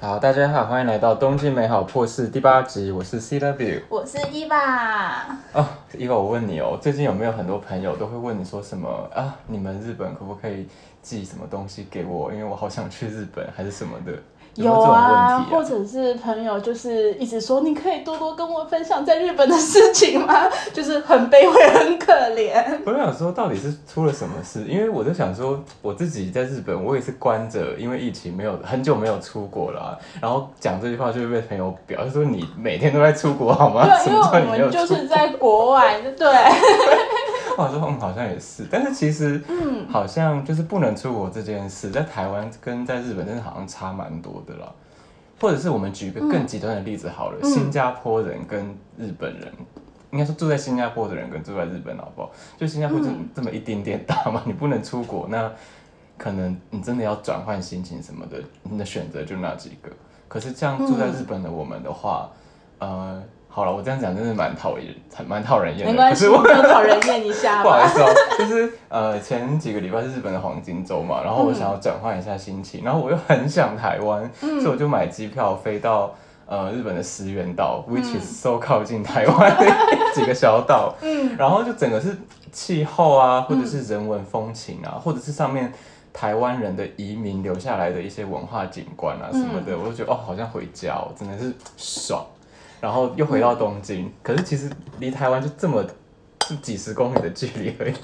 好，大家好，欢迎来到东京美好破事第八集，我是 CW。我是伊娃，哦，伊娃，我问你哦，最近有没有很多朋友都会问你说什么啊？你们日本可不可以寄什么东西给我？因为我好想去日本，还是什么的？有啊，或者是朋友就是一直说，你可以多多跟我分享在日本的事情吗？就是很卑微，很可怜。我就想说，到底是出了什么事？因为我就想说，我自己在日本，我也是关着，因为疫情没有很久没有出国了啊、然后讲这句话就会被朋友表，就说你每天都在出国好吗？对，因为我？们就是在国外，对，我说嗯，好像也是，但是其实嗯，好像就是不能出国这件事，在台湾跟在日本真的好像差蛮多的啦。或者是我们举一个更极端的例子好了，嗯。新加坡人跟日本人，应该说住在新加坡的人跟住在日本好不好？就新加坡就嗯这么一点点大嘛，你不能出国，那可能你真的要转换心情什么的，你的选择就那几个。可是这样住在日本的我们的话，呃，好了，我这样讲真的蛮讨厌，蛮讨人厌的。没关是我就讨人厌一下吧。不好意思哦，就是呃前几个礼拜是日本的黄金周嘛，然后我想要转换一下心情，然后我又很想台湾，所以我就买机票飞到呃日本的石垣岛、w h i c h is so 靠近台湾的 几个小岛，嗯，然后就整个是气候啊，或者是人文风情啊，或者是上面。台湾人的移民留下来的一些文化景观啊什么的，我就觉得哦，好像回家哦，真的是爽。然后又回到东京，可是其实离台湾就这么就几十公里的距离而已。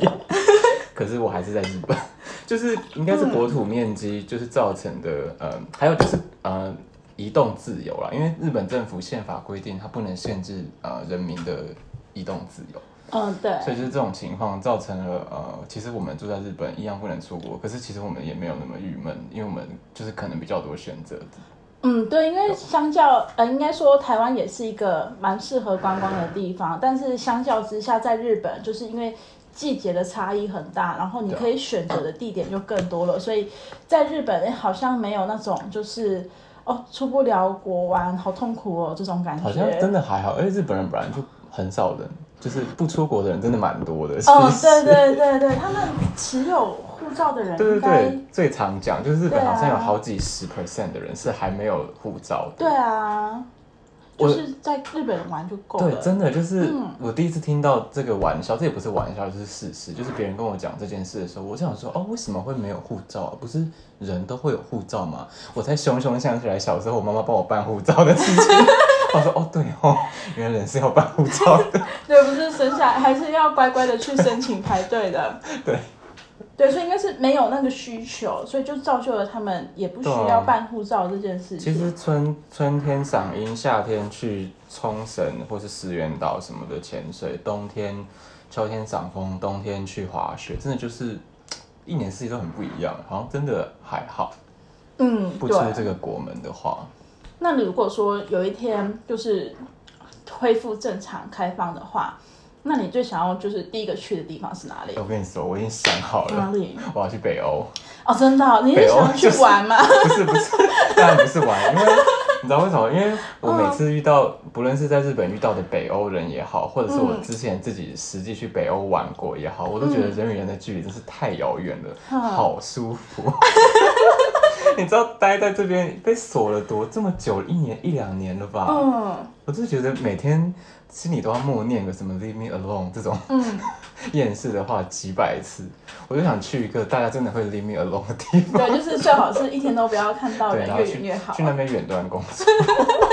可是我还是在日本，就是应该是国土面积就是造成的，呃，还有就是呃移动自由啦，因为日本政府宪法规定它不能限制呃人民的移动自由，嗯，对，所以就是这种情况造成了呃，其实我们住在日本一样不能出国，可是其实我们也没有那么郁闷，因为我们就是可能比较多选择。嗯，对，因为相较呃，应该说台湾也是一个蛮适合观光的地方，但是相较之下，在日本就是因为季节的差异很大，然后你可以选择的地点就更多了，所以在日本诶好像没有那种就是哦出不了国玩，好痛苦哦这种感觉。好像真的还好，而且日本人本来就很少人，就是不出国的人真的蛮多的。哦，对对对对，他们持有护照的人对对对，最常讲就是日本好像有好几十 percent 的人是还没有护照的。对啊，我就是在日本玩就够了。对，真的就是嗯我第一次听到这个玩笑，这也不是玩笑，就是事实。就是别人跟我讲这件事的时候，我就想说，哦，为什么会没有护照啊？不是人都会有护照吗？我才熊熊想起来小时候我妈妈帮我办护照的事情。我说，哦，对哦，原来人是要办护照的。对，不是生下来还是要乖乖的去申请排队的。对。对，所以应该是没有那个需求，所以就造就了他们也不需要办护照这件事情。其实春春天赏樱，夏天去冲绳或是石原岛什么的潜水，冬天、秋天赏枫，冬天去滑雪，真的就是一年四季都很不一样，好像真的还好。嗯，不出对。这个国门的话，那如果说有一天就是恢复正常开放的话，那你最想要就是第一个去的地方是哪里？我跟你说，我已经想好了，哪里？我要去北欧。哦，真的哦、你是想要去就是玩吗？不 是不是，当然不是玩，因为你知道为什么？因为我每次遇到，不论是在日本遇到的北欧人也好，或者是我嗯之前自己实际去北欧玩过也好，我都觉得人与人的距离真是太遥远了，嗯好舒服。你知道待在这边被锁了多这么久，一年一两年了吧？嗯我就觉得每天心里都要默念个什么 “leave me alone” 这种嗯，厌世的话几百次，我就想去一个大家真的会 leave me alone 的地方。对，就是最好是一天都不要看到对，人，然后去越远越好去。那边远端工作。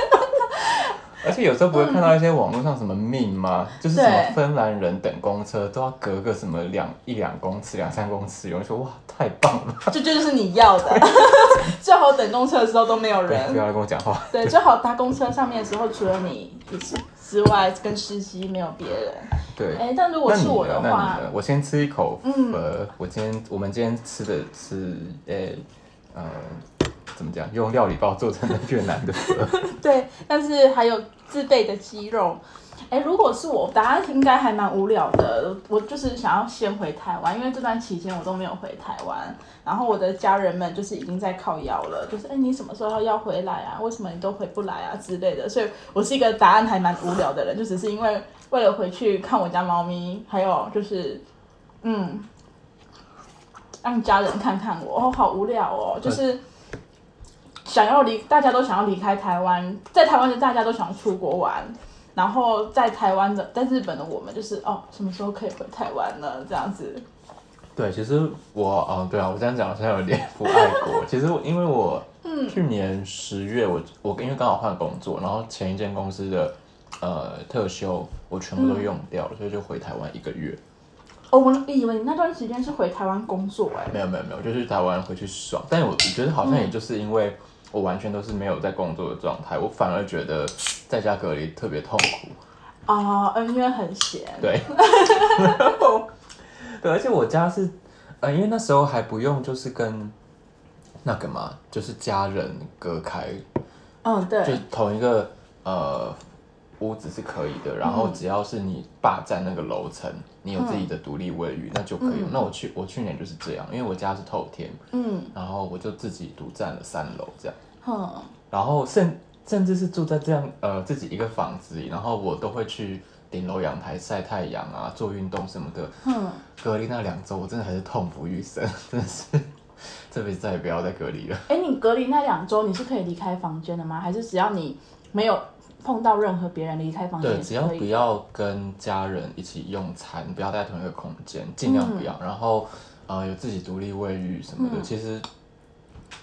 而且有时候不会看到一些网络上什么命吗？就是什么芬兰人等公车都要隔个什么两一两公尺、两三公尺，有人说哇太棒了，这就是你要的。最好等公车的时候都没有人，不。要来跟我讲话。对，最好搭公车上面的时候，除了你之之外，跟司机没有别人。对，哎，但如果是我？那的话？我先吃一口嗯呃，我今天我们今天吃的是呃呃怎么讲？用料理包做成的越南的。对，但是还有自备的鸡肉。哎，如果是我，答案应该还蛮无聊的。我就是想要先回台湾，因为这段期间我都没有回台湾。然后我的家人们就是已经在靠腰了，就是哎，你什么时候要回来啊？为什么你都回不来啊之类的。所以我是一个答案还蛮无聊的人，就只是因为为了回去看我家猫咪，还有就是嗯，让家人看看我，哦，好无聊哦，就是。想要离，大家都想要离开台湾，在台湾的大家都想要出国玩，然后在台湾的，在日本的我们就是哦，什么时候可以回台湾呢？这样子。对，其实我，哦，对啊，我这样讲好像有点不爱国。其实因为我，嗯去年十月我我因为刚好换工作，然后前一间公司的呃特休我全部都用掉了，所以就回台湾一个月。哦，我以为你那段时间是回台湾工作哎、没有没有没有，就是台湾回去爽。但我我觉得好像也就是因为我完全都是没有在工作的状态，我反而觉得在家隔离特别痛苦。哦，嗯，因为很闲。对，对，而且我家是，呃，因为那时候还不用就是跟那个嘛，就是家人隔开，嗯，对。就同一个呃屋子是可以的，然后只要是你霸占那个楼层，你有自己的独立卫浴，那就可以。那我去我去年就是这样，因为我家是透天，嗯然后我就自己独占了三楼这样，哼，然后甚甚至是住在这样呃自己一个房子里，然后我都会去顶楼阳台晒太阳啊，做运动什么的。哼，隔离那两周，我真的还是痛不欲生，真的是这辈子再也不要再隔离了。哎，你隔离那两周你是可以离开房间的吗？还是只要你没有碰到任何别人离开房间对，只要不要跟家人一起用餐，不要在同一个空间，尽量不要。然后呃，有自己独立卫浴什么的，其实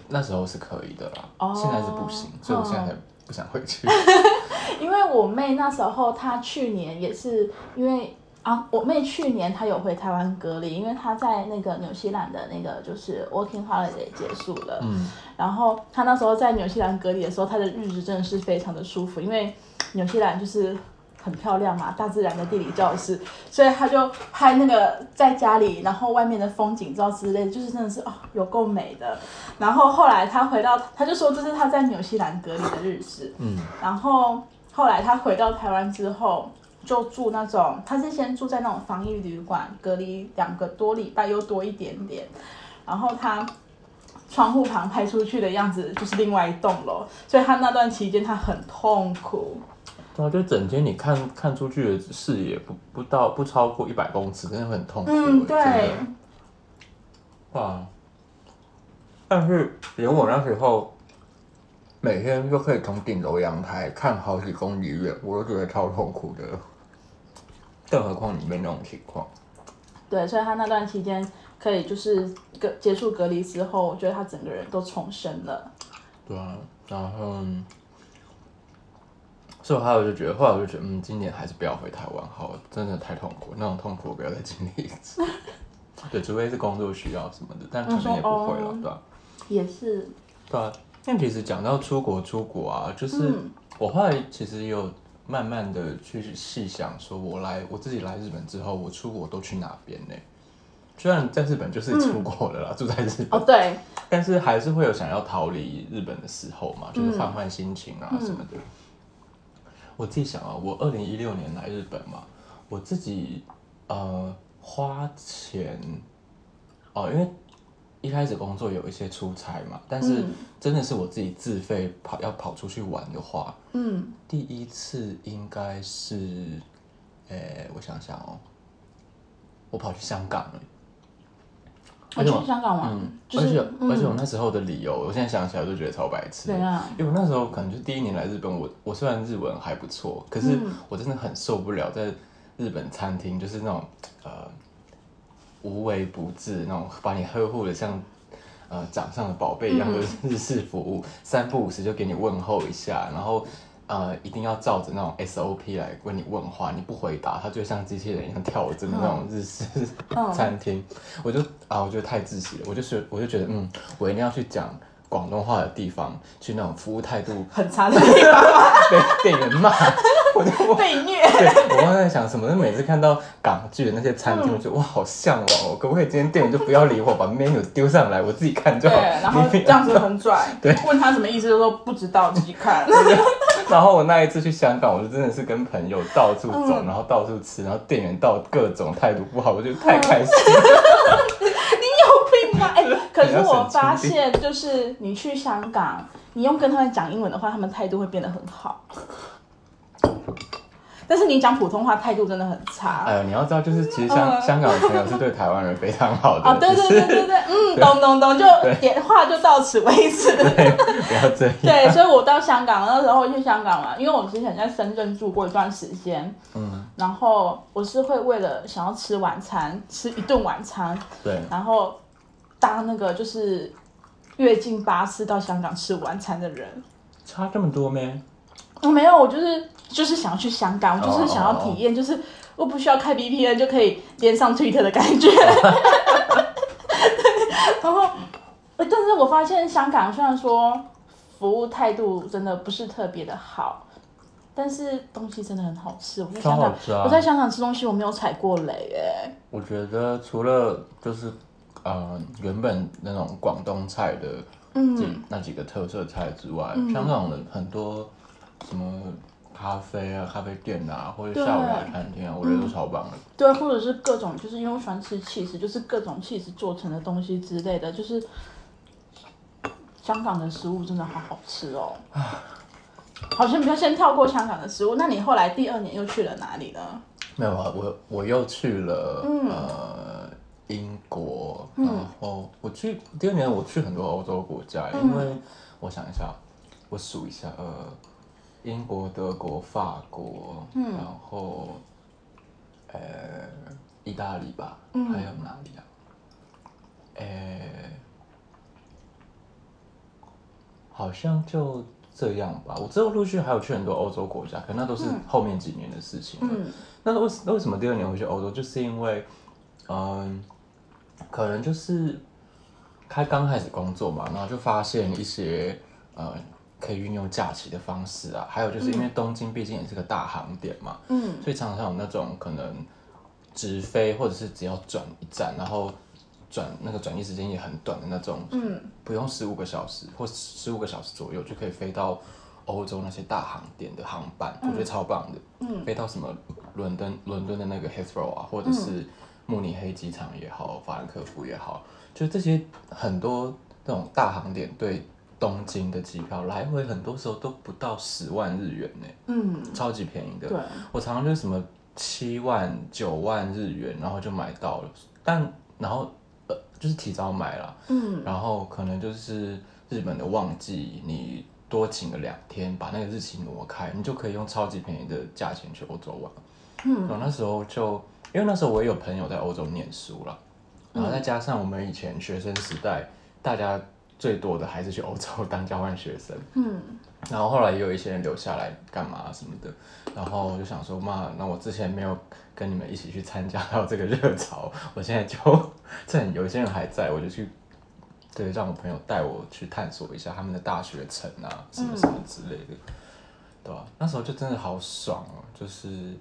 那时候是可以的啦。哦现在是不行，所以我现在才不想回去。因为我妹那时候，她去年也是因为啊，我妹去年她有回台湾隔离，因为她在那个纽西兰的那个就是 working holiday 结束了，嗯，然后她那时候在纽西兰隔离的时候，她的日子真的是非常的舒服，因为纽西兰就是。很漂亮嘛，大自然的地理教室，所以她就拍那个在家里，然后外面的风景照之类的，就是真的是哦，有够美的。然后后来她回到，她就说这是她在纽西兰隔离的日子，嗯，然后后来她回到台湾之后，就住那种，他是先住在那种防疫旅馆，隔离两个多礼拜又多一点点。然后他窗户旁拍出去的样子就是另外一栋楼，所以他那段期间他很痛苦。对啊，就整天你看看出去的视野不不到不超过一百公尺，真的很痛苦。嗯，对哇！但是连我那时候每天都可以从顶楼阳台看好几公里远，我都觉得超痛苦的。更何况里面那种情况，对，所以他那段期间可以就是隔结束隔离之后，我觉得他整个人都重生了。对啊，然后，所以后来我就觉得，后来我就觉得，嗯，今年还是不要回台湾好了，真的太痛苦，那种痛苦我不要再经历一次。对，除非是工作需要什么的，但可能也不会了，哦对吧、也是，对啊，但其实讲到出国，出国啊，就是嗯我后来其实有慢慢的去细想，说我来我自己来日本之后，我出国都去哪边呢？虽然在日本就是出国了啦，住在日本，哦，对，但是还是会有想要逃离日本的时候嘛，就是换换心情啊什么的。我自己想啊，我二零一六年来日本嘛，我自己呃花钱哦，因为一开始工作有一些出差嘛，但是嗯。真的是我自己自费跑要跑出去玩的话，嗯，第一次应该是，诶、我想想哦，我跑去香港了。我去香港玩，嗯，而且、就是而且我嗯，那时候的理由，我现在想起来都觉得超白痴。对啊？因为我那时候可能就第一年来日本，我我虽然日文还不错，可是嗯。我真的很受不了在日本餐厅，就是那种呃无微不至那种把你呵护的像呃掌上的宝贝一样的 日式服务，三不五时就给你问候一下，然后。呃，一定要照着那种 SOP 来问你问话，你不回答，他就像机器人一样跳针的那种日式嗯餐厅，我就啊，我觉得太窒息了，我就觉我就觉得，嗯，我一定要去讲广东话的地方，去那种服务态度很差的地方，被店员骂，我就被虐。对 我刚才在想什么？每次看到港剧的那些餐厅，我觉得哇，好向往哦！可不可以今天店员就不要理我，把 menu 丢上来，我自己看就对，好。然后这样子很拽。对，问他什么意思，就说不知道，自己看。然后我那一次去香港，我就真的是跟朋友到处走，嗯然后到处吃，然后店员到各种态度不好，我就太开心了。有病吗？哎、可是我发现，就是你去香港，你用跟他们讲英文的话，他们态度会变得很好。但是你讲普通话态度真的很差。哎呦，你要知道，就是其实香香港的朋友是对台湾人非常好的。哦，对对对对对，嗯，懂懂懂，就点话就到此为止。不要这样。对，所以我到香港那时候去香港嘛，因为我之前在深圳住过一段时间，嗯，然后我是会为了想要吃晚餐，吃一顿晚餐，对，然后搭那个就是越境巴士到香港吃晚餐的人，差这么多没？我没有，我就是就是想要去香港，我就是想要体验，就是我不需要开 VPN 就可以连上 Twitter 的感觉。然后，但是我发现香港虽然说服务态度真的不是特别的好，但是东西真的很好吃。我在香港，我在香港吃东西我没有踩过雷哎。我觉得除了就是呃原本那种广东菜的嗯那几个特色菜之外，香港的很多什么咖啡啊、咖啡店啊，或者下午茶餐厅啊，我觉得都超棒的。对，或者是各种就是因为我喜欢吃 cheese，就是各种 cheese 做成的东西之类的，就是香港的食物真的好好吃哦。好像比较先跳过香港的食物，那你后来第二年又去了哪里呢？没有啊，我我又去了呃英国，然后我去第二年我去很多欧洲国家，因为我想一下，我数一下，呃，英国、德国、法国，然后呃意大利吧，还有哪里啊？呃，好像就。这样吧，我之后陆续还有去很多欧洲国家，可那都是后面几年的事情了。那为为什么第二年会去欧洲？就是因为，嗯，可能就是开刚开始工作嘛，然后就发现一些呃可以运用假期的方式啊，还有就是因为东京毕竟也是个大航点嘛，嗯，所以常常有那种可能直飞或者是只要转一站，然后。转那个转移时间也很短的那种，嗯，不用十五个小时或十五个小时左右就可以飞到欧洲那些大航点的航班，我觉得超棒的。嗯，飞到什么伦敦伦敦的那个 Heathrow 啊，或者是慕尼黑机场也好，法兰克福也好，就这些很多那种大航点对东京的机票来回很多时候都不到十万日元呢，嗯，超级便宜的。对，我常常就是什么七万九万日元，然后就买到了，但然后呃。就是提早买了，嗯，然后可能就是日本的旺季，你多请个两天，把那个日期挪开，你就可以用超级便宜的价钱去欧洲玩。嗯，我那时候就因为那时候我也有朋友在欧洲念书了，然后再加上我们以前学生时代，大家最多的还是去欧洲当交换学生。嗯，然后后来也有一些人留下来干嘛什么的，然后我就想说嘛，那我之前没有。跟你们一起去参加到这个热潮，我现在就 趁有一些人还在，我就去，对，让我朋友带我去探索一下他们的大学城啊，什么什么之类的，对吧？那时候就真的好爽哦，就是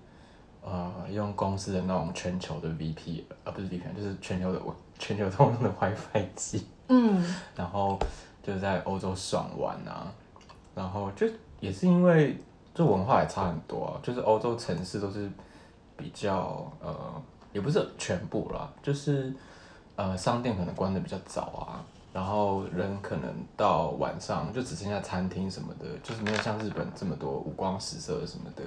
呃，用公司的那种全球的 VP，呃，不是 VP，就是全球的全球通用的 WiFi 机，嗯，然后就在欧洲爽玩啊，然后就也是因为就文化也差很多啊，就是欧洲城市都是。比较呃，也不是全部啦，就是呃，商店可能关的比较早啊，然后人可能到晚上就只剩下餐厅什么的，就是没有像日本这么多五光十色什么的，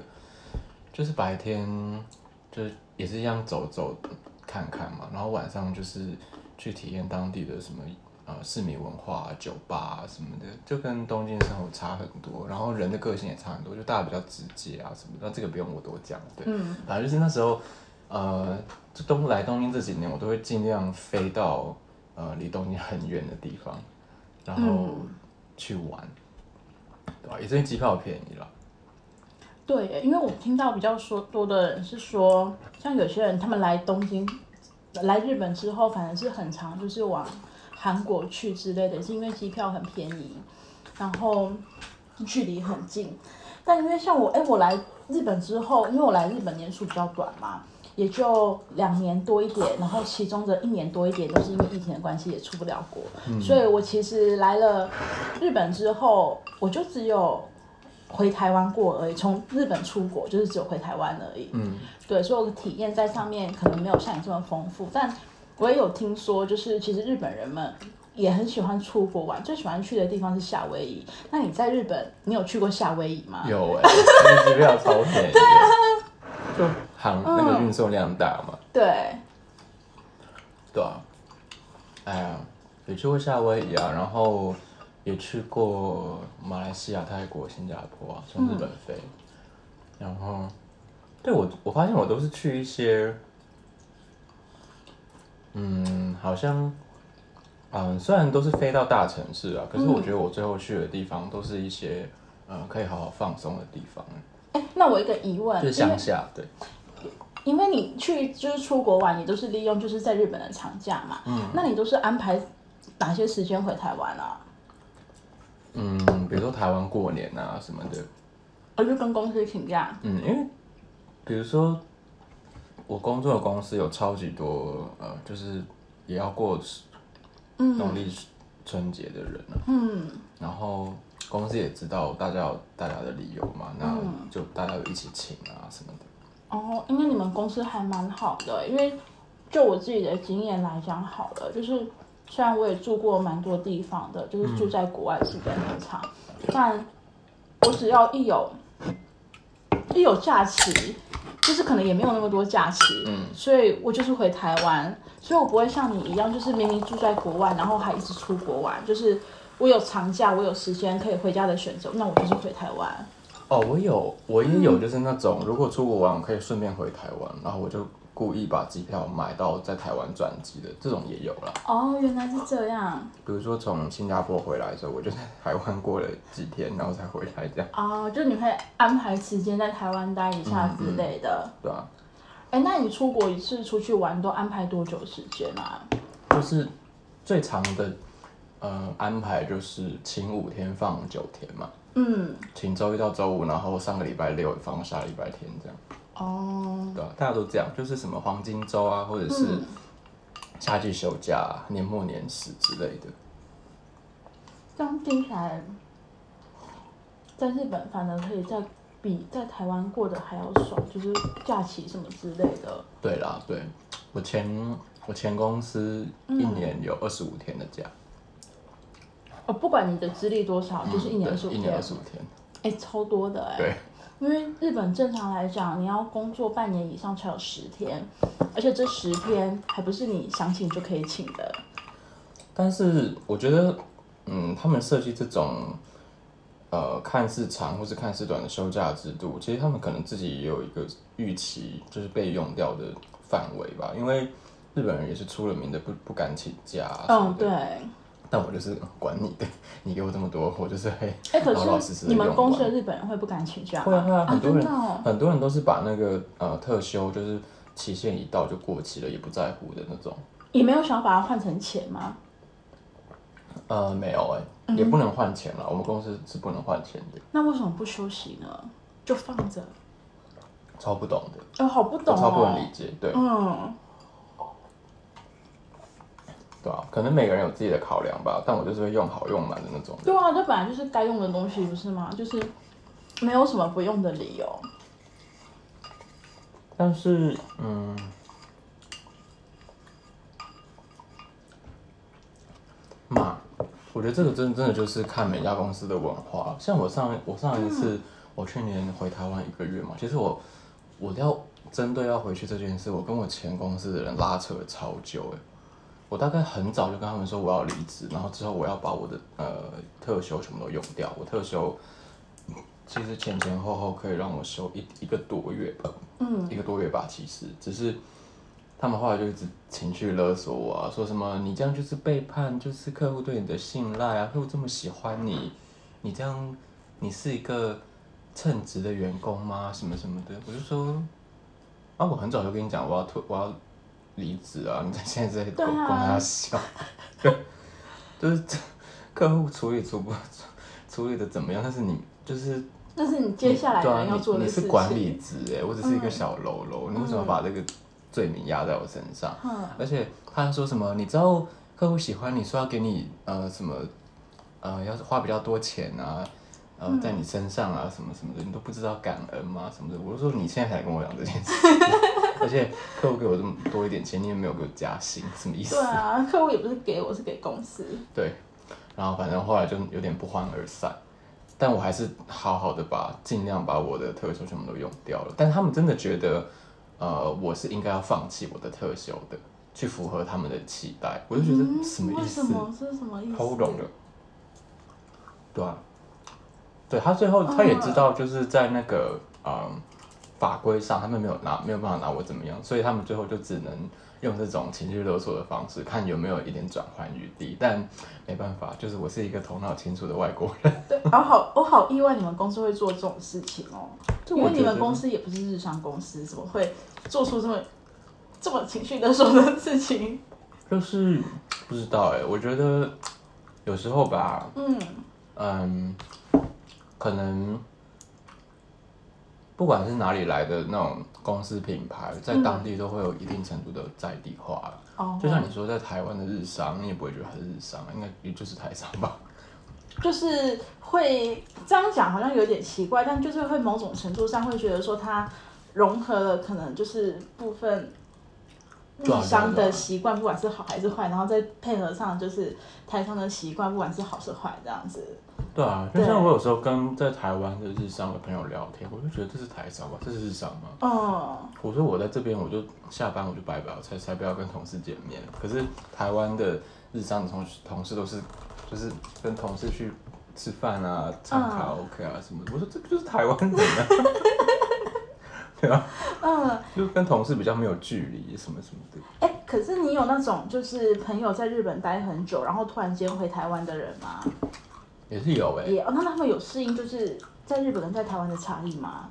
就是白天就是也是一样走走看看嘛，然后晚上就是去体验当地的什么。呃，市民文化、酒吧什么的，就跟东京生活差很多。然后人的个性也差很多，就大家比较直接啊什么。那这个不用我多讲，对。嗯。反正就是那时候，呃，就东来东京这几年，我都会尽量飞到呃离东京很远的地方，然后去玩，对吧？也是因为机票便宜了。对，因为我听到比较说多的人是说，像有些人他们来东京、来日本之后，反正是很长，就是往。韩国去之类的，是因为机票很便宜，然后距离很近。但因为像我，哎，我来日本之后，因为我来日本年数比较短嘛，也就两年多一点，然后其中的一年多一点都是因为疫情的关系，也出不了国。所以我其实来了日本之后，我就只有回台湾过而已。从日本出国就是只有回台湾而已。嗯，对，所以我的体验在上面可能没有像你这么丰富，但。我也有听说，就是其实日本人们也很喜欢出国玩，最喜欢去的地方是夏威夷。那你在日本，你有去过夏威夷吗？有哎，机票超便宜。对啊，就航那个运送量大嘛。对，对啊。哎呀，也去过夏威夷啊，然后也去过马来西亚、泰国、新加坡啊，从日本飞。然后，对我我发现我都是去一些，嗯，好像，嗯，虽然都是飞到大城市啊，可是我觉得我最后去的地方都是一些，嗯，可以好好放松的地方。哎，那我一个疑问，就是乡下，对。因为你去就是出国玩，你都是利用就是在日本的长假嘛，嗯，那你都是安排哪些时间回台湾啊？嗯，比如说台湾过年啊什么的，我就跟公司请假。嗯，因为比如说我工作的公司有超级多呃，就是也要过农历春节的人啊，嗯，然后公司也知道大家有大家的理由嘛，那就大家一起请啊什么的。哦，因为你们公司还蛮好的，因为就我自己的经验来讲，好了就是，虽然我也住过蛮多地方的，就是住在国外时间很长，但我只要一有，一有假期，就是可能也没有那么多假期，嗯，所以我就是回台湾，所以我不会像你一样，就是明明住在国外，然后还一直出国玩，就是我有长假，我有时间可以回家的选择，那我就是回台湾。哦，我有，我也有，就是那种如果出国玩，我可以顺便回台湾，然后我就故意把机票买到在台湾转机的，这种也有了。哦，原来是这样。比如说从新加坡回来的时候，我就在台湾过了几天，然后才回来这样。哦，就你会安排时间在台湾待一下之类的。对啊。哎，那你出国一次出去玩都安排多久时间啊？就是最长的，呃，安排就是请五天放九天嘛。嗯，请周一到周五，然后上个礼拜六放下礼拜天这样。哦，对啊，大家都这样，就是什么黄金周啊，或者是夏季休假、年末年始之类的。这样听起来，在日本反而可以在比在台湾过得还要爽，就是假期什么之类的。对啦，对我前我前公司一年有二十五天的假。哦不管你的资历多少，就是一年二十五天。一年二十五天，哎，超多的哎。对。因为日本正常来讲，你要工作半年以上才有十天，而且这十天还不是你想请就可以请的。但是我觉得，嗯，他们设计这种，呃，看似长或是看似短的休假制度，其实他们可能自己也有一个预期，就是被用掉的范围吧。因为日本人也是出了名的不不敢请假。嗯，对。但我就是管你的，你给我这么多，我就是会老老实实的你们公司的日本人会不敢请假？会啊会啊，很多人很多人都是把那个呃特休，就是期限一到就过期了，也不在乎的那种。也没有想要把它换成钱吗？呃，没有哎，也不能换钱了。我们公司是不能换钱的。那为什么不休息呢？就放着？超不懂的。哦，好不懂超不能理解。对，嗯。对啊，可能每个人有自己的考量吧，但我就是会用好用满的那种。对啊，这本来就是该用的东西，不是吗？就是没有什么不用的理由。但是，嗯，嘛，我觉得这个真真的就是看每家公司的文化。像我上我上一次，我去年回台湾一个月嘛，其实我我要针对要回去这件事，我跟我前公司的人拉扯了超久，哎。我大概很早就跟他们说我要离职，然后之后我要把我的呃特休全部都用掉。我特休其实前前后后可以让我休一一个多月吧，嗯，一个多月吧。其实只是他们后来就一直情绪勒索我啊，说什么你这样就是背叛，就是客户对你的信赖啊，客户这么喜欢你，你这样你是一个称职的员工吗？什么什么的，我就说啊，我很早就跟你讲我要退，我要。离职啊！你在现在在跟他笑，对，就是客户处理处不处理的怎么样？但是你就是那是你接下来要做的事情。你是管理职哎，我只是一个小喽啰，你为什么把这个罪名压在我身上？而且他说什么？你知道客户喜欢你说要给你呃什么呃，要是花比较多钱啊，呃，在你身上啊什么什么的，你都不知道感恩吗？什么的？我就说你现在才跟我讲这件事。而且客户给我这么多一点钱，你也没有给我加薪，什么意思？对啊，客户也不是给我，是给公司。对，然后反正后来就有点不欢而散。但我还是好好的把尽量把我的特休全部都用掉了。但他们真的觉得，呃，我是应该要放弃我的特休的，去符合他们的期待。我就觉得嗯什么意思？为什么？是什么意思？好不懂的。对啊，对他最后他也知道，就是在那个嗯法规上，他们没有拿没有办法拿我怎么样，所以他们最后就只能用这种情绪勒索的方式，看有没有一点转换余地。但没办法，就是我是一个头脑清楚的外国人。对，我好我好意外，你们公司会做这种事情哦，因为你们公司也不是日商公司，怎么会做出这么这么情绪勒索的事情？就是不知道哎、我觉得有时候吧，嗯嗯，可能不管是哪里来的那种公司品牌，在当地都会有一定程度的在地化。哦，就像你说，在台湾的日商，你也不会觉得它是日商，应该也就是台商吧？就是会这样讲，好像有点奇怪，但就是会某种程度上会觉得说它融合了可能就是部分日商的习惯，不管是好还是坏，然后再配合上就是台商的习惯，不管是好是坏这样子。对啊，就像我有时候跟在台湾的日商的朋友聊天，我就觉得这是台商吧，这是日商吗？哦，我说我在这边，我就下班我就拜拜，我才才不要跟同事见面。可是台湾的日商的同事同事都是就是跟同事去吃饭啊、唱卡拉 OK 啊什么的。我说这不就是台湾人啊？对啊，嗯，就跟同事比较没有距离什么什么的。哎、可是你有那种就是朋友在日本待很久，然后突然间回台湾的人吗？也是有哎、也，哦那他们有适应就是在日本跟在台湾的差异吗？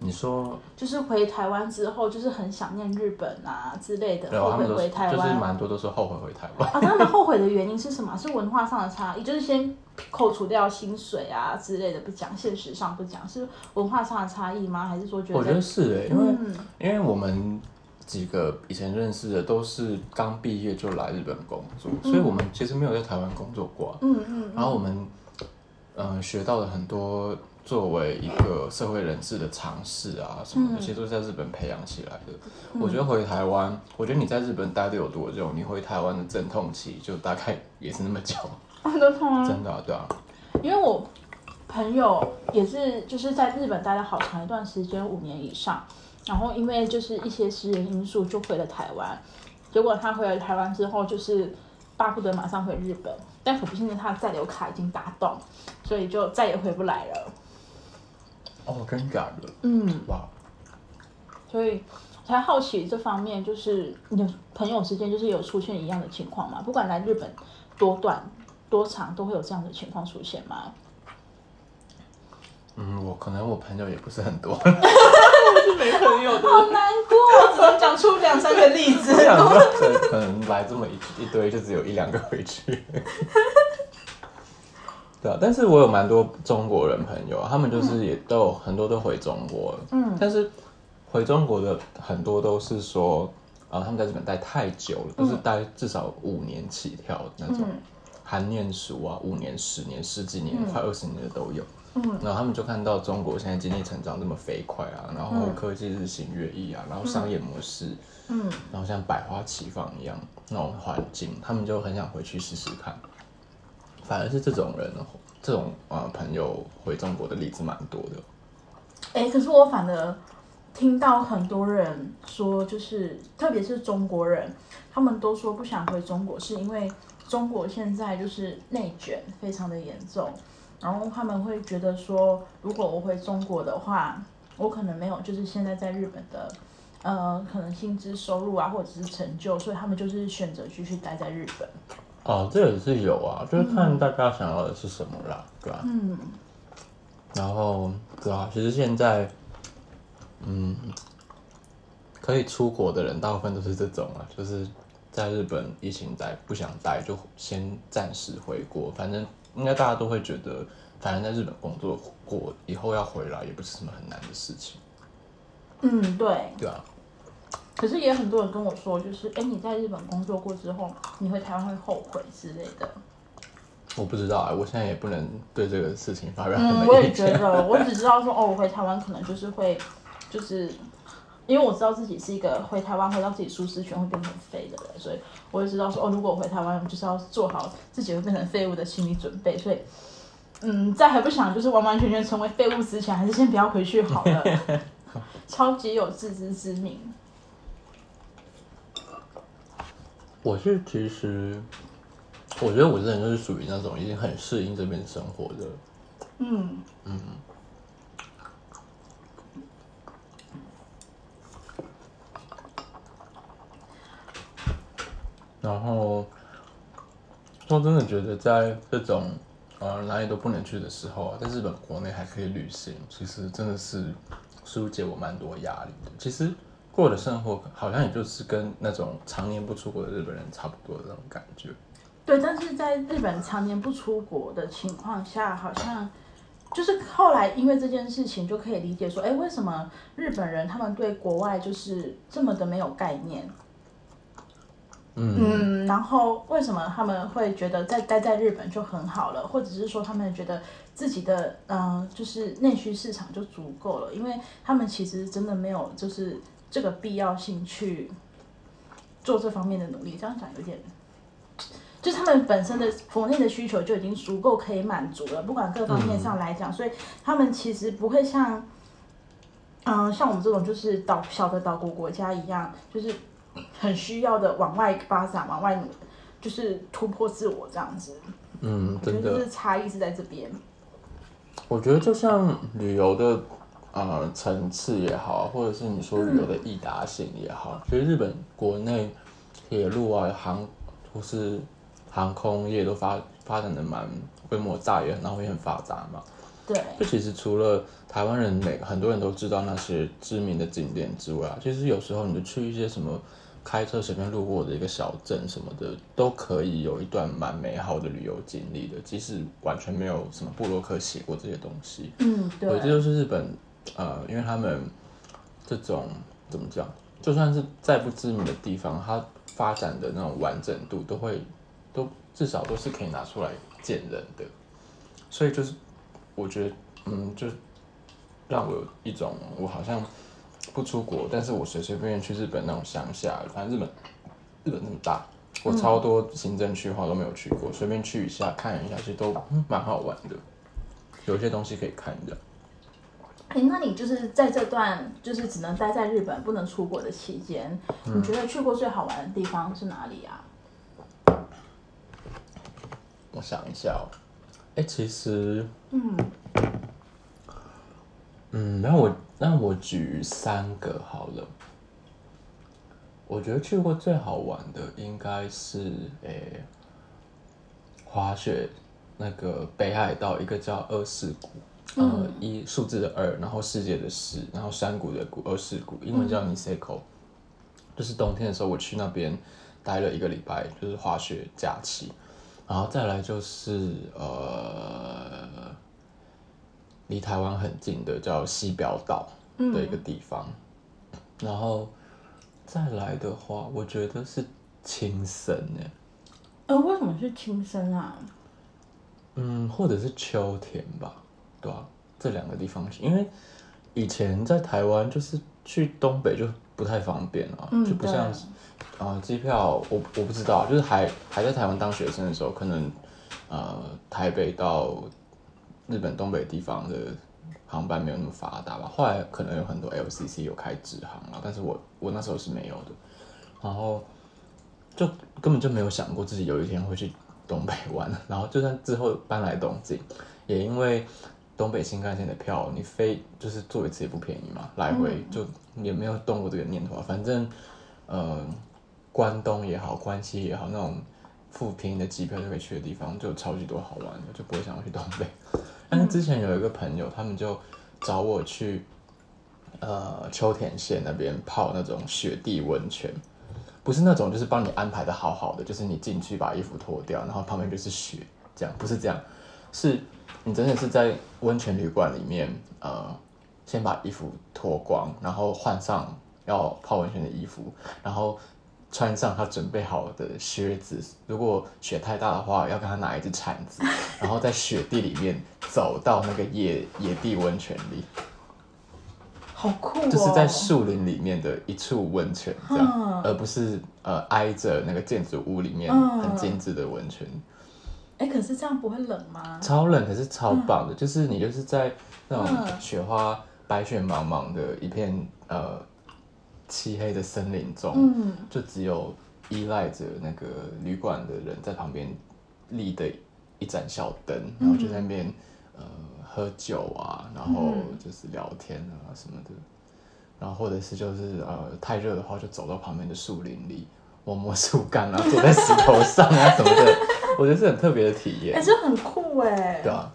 你说就是回台湾之后，就是很想念日本啊之类的，后悔回台湾。就是蛮多都是后悔回台湾。啊，他们后悔的原因是什么？是文化上的差异，就是先扣除掉薪水啊之类的不讲，现实上不讲，是文化上的差异吗？还是说觉得？我觉得是哎、因为、嗯因为我们几个以前认识的都是刚毕业就来日本工作，所以我们其实没有在台湾工作过啊、嗯嗯然后我们嗯、呃学到了很多作为一个社会人士的尝试啊什么的，嗯其实都是在日本培养起来的。我觉得回台湾，我觉得你在日本待的有多久，你回台湾的阵痛期就大概也是那么久，很多痛啊。真的啊，对啊。因为我朋友也是就是在日本待了好长一段时间，五年以上，然后因为就是一些私人因素就回了台湾，结果他回了台湾之后就是巴不得马上回日本，但可不幸的他的在留卡已经打洞，所以就再也回不来了。哦，真假的？嗯，哇，所以才好奇这方面，就是你的朋友之间就是有出现一样的情况吗？不管来日本多短多长，都会有这样的情况出现吗？嗯，我可能我朋友也不是很多。没朋友的，好难过，只能讲出两三个例子我。想说，可能来这么一一堆，就只有一两个回去。对啊，但是我有蛮多中国人朋友啊，他们就是也都有很多都回中国。了，嗯。但是回中国的很多都是说，啊，他们在日本待太久了，都是待至少五年起跳的那种，嗯。含念书啊，五年、十年、十几年、快二十年的都有。嗯。然后他们就看到中国现在经济成长这么飞快啊，然后科技日新月异啊，然后商业模式，嗯，然后像百花齐放一样那种环境，他们就很想回去试试看。反而是这种人，这种呃朋友回中国的例子蛮多的。哎、可是我反而听到很多人说，就是特别是中国人，他们都说不想回中国，是因为中国现在就是内卷非常的严重，然后他们会觉得说，如果我回中国的话，我可能没有就是现在在日本的。呃，可能薪资收入啊，或者是成就，所以他们就是选择继续待在日本。哦，这也是有啊，就是看大家想要的是什么啦，对吧、嗯然后，对啊，其实现在，嗯，可以出国的人大部分都是这种啊，就是在日本疫情待不想待，就先暂时回国。反正应该大家都会觉得，反正在日本工作过以后要回来也不是什么很难的事情，嗯，对。对啊。可是也很多人跟我说，就是哎，你在日本工作过之后，你回台湾会后悔之类的。我不知道啊，我现在也不能对这个事情发表什么嗯，我也意见。觉得，我只知道说，哦，我回台湾可能就是会，就是因为我知道自己是一个回台湾回到自己舒适圈会变成废的人，所以我就知道说，哦，如果我回台湾，就是要做好自己会变成废物的心理准备。所以嗯，在还不想就是完完全全成为废物之前，还是先不要回去好了。超级有自知之明。我是其实，我觉得我这人就是属于那种已经很适应这边生活的。嗯嗯。然后，我真的觉得在这种呃哪里都不能去的时候，在日本国内还可以旅行，其实真的是疏解我蛮多压力的。其实。过的生活好像也就是跟那种常年不出国的日本人差不多的那种感觉。对，但是在日本常年不出国的情况下，好像就是后来因为这件事情就可以理解说，哎，为什么日本人他们对国外就是这么的没有概念？嗯，然后为什么他们会觉得在待在日本就很好了，或者是说他们觉得自己的嗯就是内需市场就足够了？因为他们其实真的没有就是。这个必要性去做这方面的努力，这样讲有点，就他们本身的国内的需求就已经足够可以满足了，不管各方面上来讲，所以他们其实不会像，嗯，像我们这种就是岛小的岛国国家一样，就是很需要的往外发展、往外努，就是突破自我这样子。嗯，真的，就是差异是在这边。我觉得就像旅游的。呃，层次也好，或者是你说旅游的易达性也好，其实日本国内铁路啊、航或是航空业都发发展的蛮规模大，也然后也很发达嘛。对。就其实除了台湾人每很多人都知道那些知名的景点之外啊，其实有时候你就去一些什么开车随便路过的一个小镇什么的，都可以有一段蛮美好的旅游经历的，即使完全没有什么布洛克写过这些东西。嗯，对。这就是日本。呃，因为他们这种怎么讲，就算是再不知名的地方，它发展的那种完整度都会都至少都是可以拿出来见人的，所以就是我觉得，嗯，就让我有一种我好像不出国，但是我随随便便去日本那种乡下，反正日本日本那么大，我超多行政区划都没有去过，随便去一下看一下，其实都蛮好玩的，有些东西可以看的。哎，那你就是在这段就是只能待在日本不能出国的期间，你觉得去过最好玩的地方是哪里啊？我想一下哦，哎，其实，嗯，嗯，那我那我举三个好了。我觉得去过最好玩的应该是诶，滑雪那个北海道一个叫二世谷。呃，一数字的二，然后世界的世，然后山谷的谷，二世谷，英文叫 Niseko。就是冬天的时候，我去那边待了一个礼拜，就是滑雪假期。然后再来就是呃，离台湾很近的叫西表岛的一个地方。然后再来的话，我觉得是青森诶。呃，为什么是青森啊？嗯，或者是秋天吧。对啊，这两个地方，因为以前在台湾就是去东北就不太方便了，就不像啊机票我我不知道，就是还还在台湾当学生的时候，可能呃台北到日本东北地方的航班没有那么发达吧。后来可能有很多 LCC 有开直航了，但是我我那时候是没有的，然后就根本就没有想过自己有一天会去东北玩，然后就算之后搬来东京，也因为。东北新干线的票，你飞就是坐一次也不便宜嘛，来回就也没有动过这个念头啊。反正，呃，关东也好，关西也好，那种付便宜的机票就可以去的地方，就超级多好玩的，就不会想要去东北。但是之前有一个朋友，他们就找我去，呃，秋田县那边泡那种雪地温泉，不是那种就是帮你安排的好好的，就是你进去把衣服脱掉，然后旁边就是雪，这样不是这样，是。你真的是在温泉旅馆里面，呃，先把衣服脱光，然后换上要泡温泉的衣服，然后穿上他准备好的靴子。如果雪太大的话，要跟他拿一只铲子，然后在雪地里面走到那个野野地温泉里，好酷哦！就是在树林里面的一处温泉，这样，而不是呃挨着那个建筑物里面很精致的温泉。哎，可是这样不会冷吗？超冷，可是超棒的，就是你就是在那种嗯。雪花白雪茫茫的一片呃漆黑的森林中，嗯，就只有依赖着那个旅馆的人在旁边立的一盏小灯，然后就在那边、呃喝酒啊，然后就是聊天啊什么的，然后或者是就是呃太热的话，就走到旁边的树林里摸摸树干啊，坐在石头上啊什么的，我觉得是很特别的体验哎，。这很酷哎。对啊，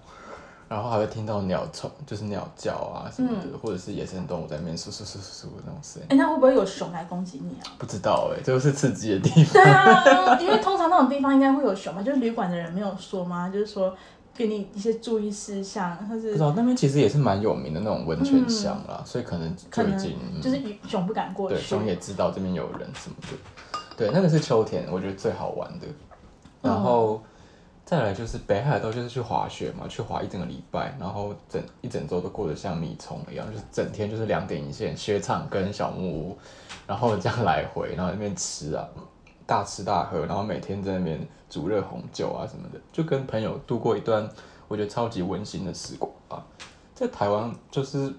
然后还会听到鸟虫，就是鸟叫啊什么嗯的，或者是野生动物在那边簌簌簌簌簌的那种声音。哎，那会不会有熊来攻击你啊？不知道哎、这就是刺激的地方。对啊，因为通常那种地方应该会有熊嘛，就是旅馆的人没有说吗？就是说给你一些注意事项，或是不知道那边其实也是蛮有名的那种温泉乡啦，所以可能可能就是熊不敢过对去。熊也知道这边有人什么的。对，那个是秋天，我觉得最好玩的。然后、再来就是北海道，就是去滑雪嘛，去滑一整个礼拜，然后整一整周都过得像米虫一样，就是整天就是两点一线，雪场跟小木屋，然后这样来回，然后那边吃啊，大吃大喝，然后每天在那边煮热红酒啊什么的，就跟朋友度过一段我觉得超级温馨的时光啊。在台湾就是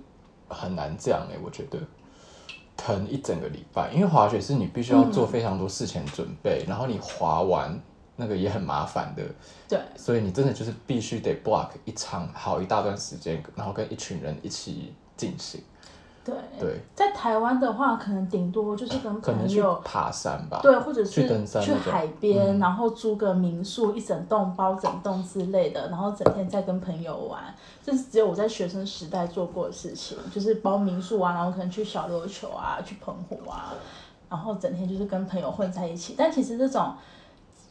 很难这样哎、我觉得。疼一整个礼拜，因为滑雪是你必须要做非常多事前准备，然后你滑完那个也很麻烦的，对，所以你真的就是必须得 block 一场好一大段时间，然后跟一群人一起进行。对对，在台湾的话，可能顶多就是跟朋友。爬山吧。对，或者是去登山去那种嗯海边，然后租个民宿，一整栋包整栋之类的，然后整天在跟朋友玩，这是只有我在学生时代做过的事情，就是包民宿啊，然后可能去小琉球啊，去澎湖啊，然后整天就是跟朋友混在一起。但其实这种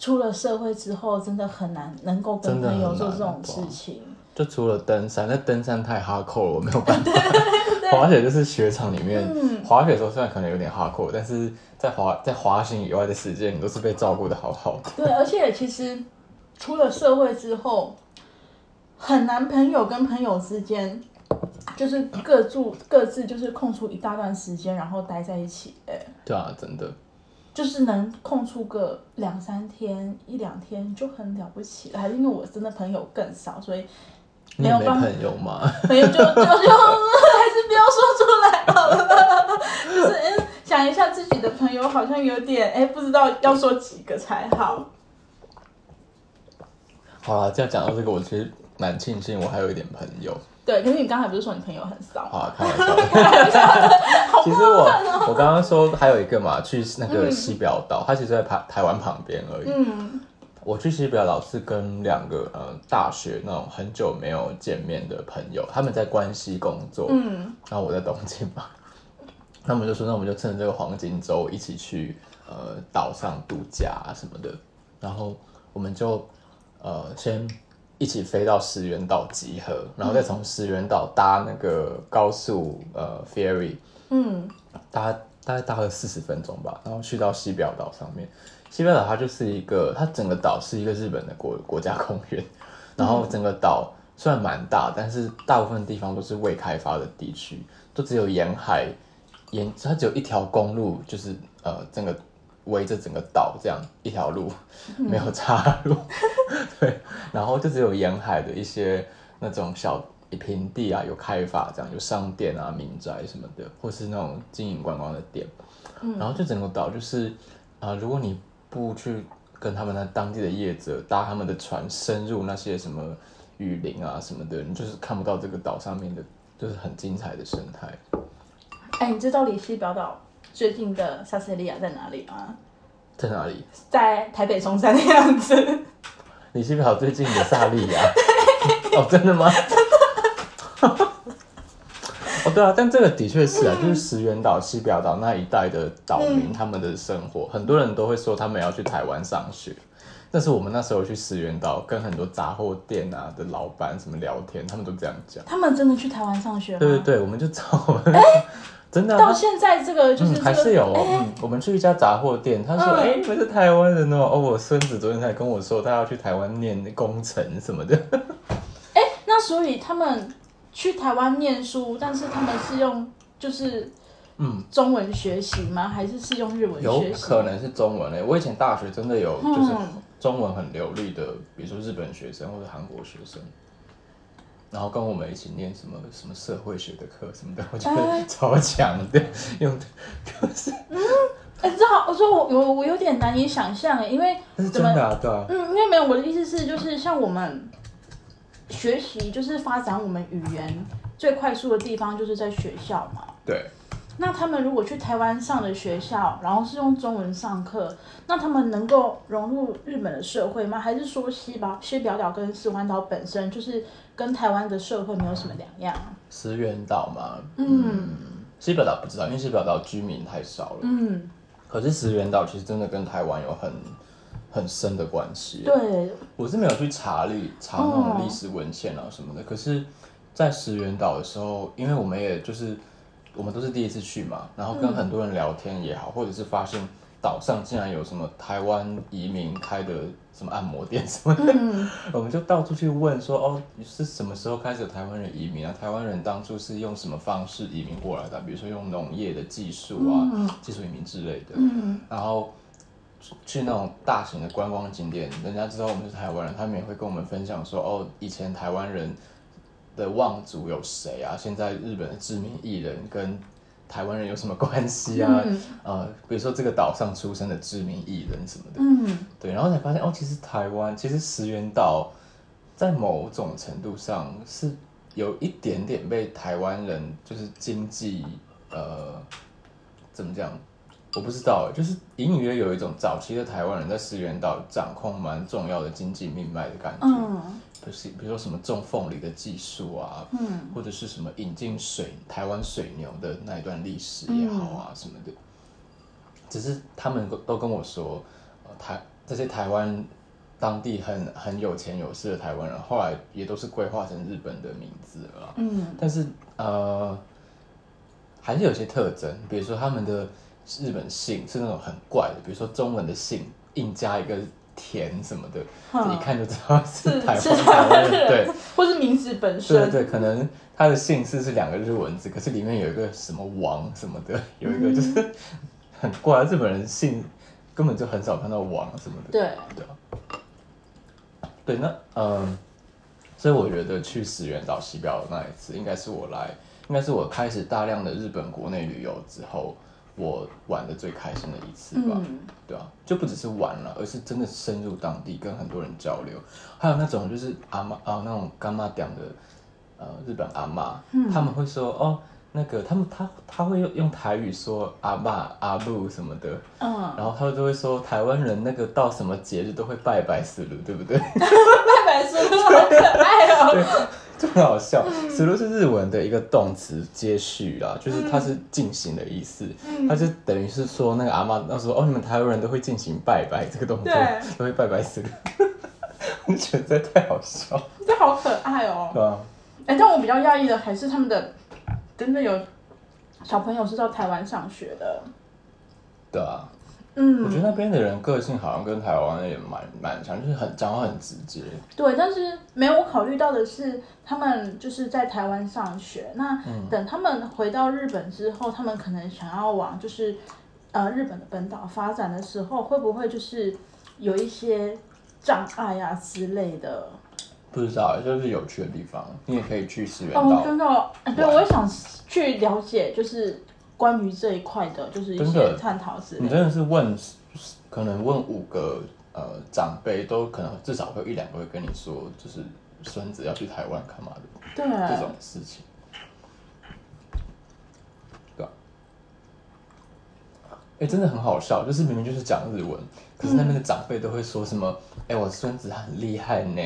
出了社会之后，真的很难能够跟朋友做这种事情。就除了登山，那登山太哈扣了，我没有办法。滑雪就是雪场里面，嗯滑雪的时候虽然可能有点哈扣，但是在滑在滑行以外的时间，你都是被照顾的好好的。对，而且其实出了社会之后，很难朋友跟朋友之间就是各住各自，就是空出一大段时间，然后待在一起。哎，对啊，真的。就是能空出个两三天、一两天就很了不起了。还是因为我真的朋友更少，所以没没有办法朋友吗？朋友就就就还是不要说出来好了。就是哎，想一下自己的朋友好像有点哎，不知道要说几个才好。好了，这样讲到这个，我其实蛮庆幸我还有一点朋友。对，可是你刚才不是说你朋友很少啊，开玩笑。其实我哦我刚刚说还有一个嘛，去那个西表岛，它其实在台台湾旁边而已。嗯我去西表岛是跟两个呃大学那种很久没有见面的朋友，他们在关西工作，嗯然后我在东京嘛，他们就说那我们就趁着这个黄金周一起去呃岛上度假啊什么的，然后我们就呃先一起飞到石垣岛集合，然后再从石垣岛搭那个高速呃 ferry，嗯。搭大概搭了四十分钟吧，然后去到西表岛上面。西表岛它就是一个，它整个岛是一个日本的国国家公园，然后整个岛虽然蛮大，但是大部分地方都是未开发的地区，都只有沿海沿，它只有一条公路，就是呃整个围着整个岛这样一条路，没有岔路，对，然后就只有沿海的一些那种小平地啊有开发，这样有商店啊、民宅什么的，或是那种经营观光的店，然后就整个岛就是啊、呃如果你不去跟他们那当地的业者搭他们的船深入那些什么雨林啊什么的，你就是看不到这个岛上面的，就是很精彩的生态。哎，你知道里西表岛最近的萨塞利亚在哪里吗？在哪里？在台北松山的样子。里西表最近的萨利亚。哦，真的吗？哦，对啊，但这个的确是啊，就是石原岛、西表岛那一带的岛民，他们的生活，很多人都会说他们要去台湾上学。但是我们那时候去石原岛，跟很多杂货店啊的老板什么聊天，他们都这样讲。他们真的去台湾上学吗？对对对，我们就找我们，真的啊、到现在这个就是嗯，这个、还是有嗯，我们去一家杂货店，他说：“嗯哎、你们是台湾人哦。”哦，我孙子昨天才跟我说，他要去台湾念工程什么的。哎，那所以他们去台湾念书，但是他们是用就是嗯，中文学习吗？还是是用日文学习？可能是中文欸、我以前大学真的有嗯就是中文很流利的，比如说日本学生或者韩国学生，然后跟我们一起念什么什么社会学的课什么的，我觉哎得超强的，用的。就是哎、这好，我说我我我有点难以想象哎，因为那是真的啊，对啊，嗯，因为没有我的意思是，就是像我们学习，就是发展我们语言最快速的地方，就是在学校嘛。对，那他们如果去台湾上的学校，然后是用中文上课，那他们能够融入日本的社会吗？还是说西宝西表岛跟四环岛本身就是跟台湾的社会没有什么两样？石原岛嘛，嗯西表岛不知道，因为西表岛居民太少了。嗯，可是石原岛其实真的跟台湾有很很深的关系。对，我是没有去查历查那种历史文献啊什么的，可是，在石原岛的时候，因为我们也就是我们都是第一次去嘛，然后跟很多人聊天也好，或者是发现岛上竟然有什么台湾移民开的什么按摩店 什么的，嗯我们就到处去问说，哦，是什么时候开始有台湾人移民啊？台湾人当初是用什么方式移民过来的？比如说用农业的技术啊、嗯技术移民之类的。嗯然后去那种大型的观光景点，人家知道我们是台湾人，他们也会跟我们分享说，哦，以前台湾人的望族有谁啊？现在日本的知名艺人跟台湾人有什么关系啊？嗯。呃，比如说这个岛上出生的知名艺人什么的，嗯。对，然后才发现哦，其实台湾其实石原岛在某种程度上是有一点点被台湾人就是经济呃怎么讲，我不知道，就是隐隐约有一种早期的台湾人在石原岛掌控蛮重要的经济命脉的感觉，嗯就是比如说什么种凤梨的技术啊，嗯。或者是什么引进水台湾水牛的那一段历史也好啊、什么的，只是他们都跟我说，呃，台这些台湾当地很很有钱有势的台湾人，后来也都是规划成日本的名字了。嗯。但是呃，还是有些特征，比如说他们的日本姓是那种很怪的，比如说中文的姓硬加一个田什么的，嗯一看就知道是是台湾人，对。或是名字本对身。对，可能他的姓氏是两个日文字，可是里面有一个什么王什么的，有一个就是很怪，日本人姓根本就很少看到王什么的。对，对啊，对，那嗯，所以我觉得去石原岛西表的那一次，应该是我来，应该是我开始大量的日本国内旅游之后，我玩的最开心的一次吧。嗯对啊，就不只是玩了，而是真的深入当地，跟很多人交流。还有那种就是阿妈啊，那种干妈讲的，呃，日本阿妈，他们会说哦，那个他们他他会用用台语说阿爸阿布什么的，嗯，然后他们就会说台湾人那个到什么节日都会拜拜死路，对不对？拜拜叔叔好可爱哦。就很好笑。死路是日文的一个动词接续啦，就是它是进行的意思，它就等于是说那个阿妈那时候哦，你们台湾人都会进行拜拜这个动作，都会拜拜死路，我就觉得这太好笑，这好可爱哦。对啊？哎，但我比较讶异的还是他们的真的有小朋友是到台湾上学的。对啊，我嗯，觉得那边的人个性好像跟台湾也蛮蛮像，就是很讲话很直接。对，但是没有考虑到的是，他们就是在台湾上学。那嗯等他们回到日本之后，他们可能想要往就是呃日本的本岛发展的时候，会不会就是有一些障碍啊之类的？不知道，就是有趣的地方，你也可以去石原哦，岛。真的对，我也想去了解，就是关于这一块的，就是一些探讨之类的。你真的是问，可能问五个呃长辈，都可能至少会有一两个会跟你说，就是孙子要去台湾干嘛的对，这种事情，对吧？哎、真的很好笑，就是明明就是讲日文，可是那边的长辈都会说什么？哎、我孙子很厉害呢，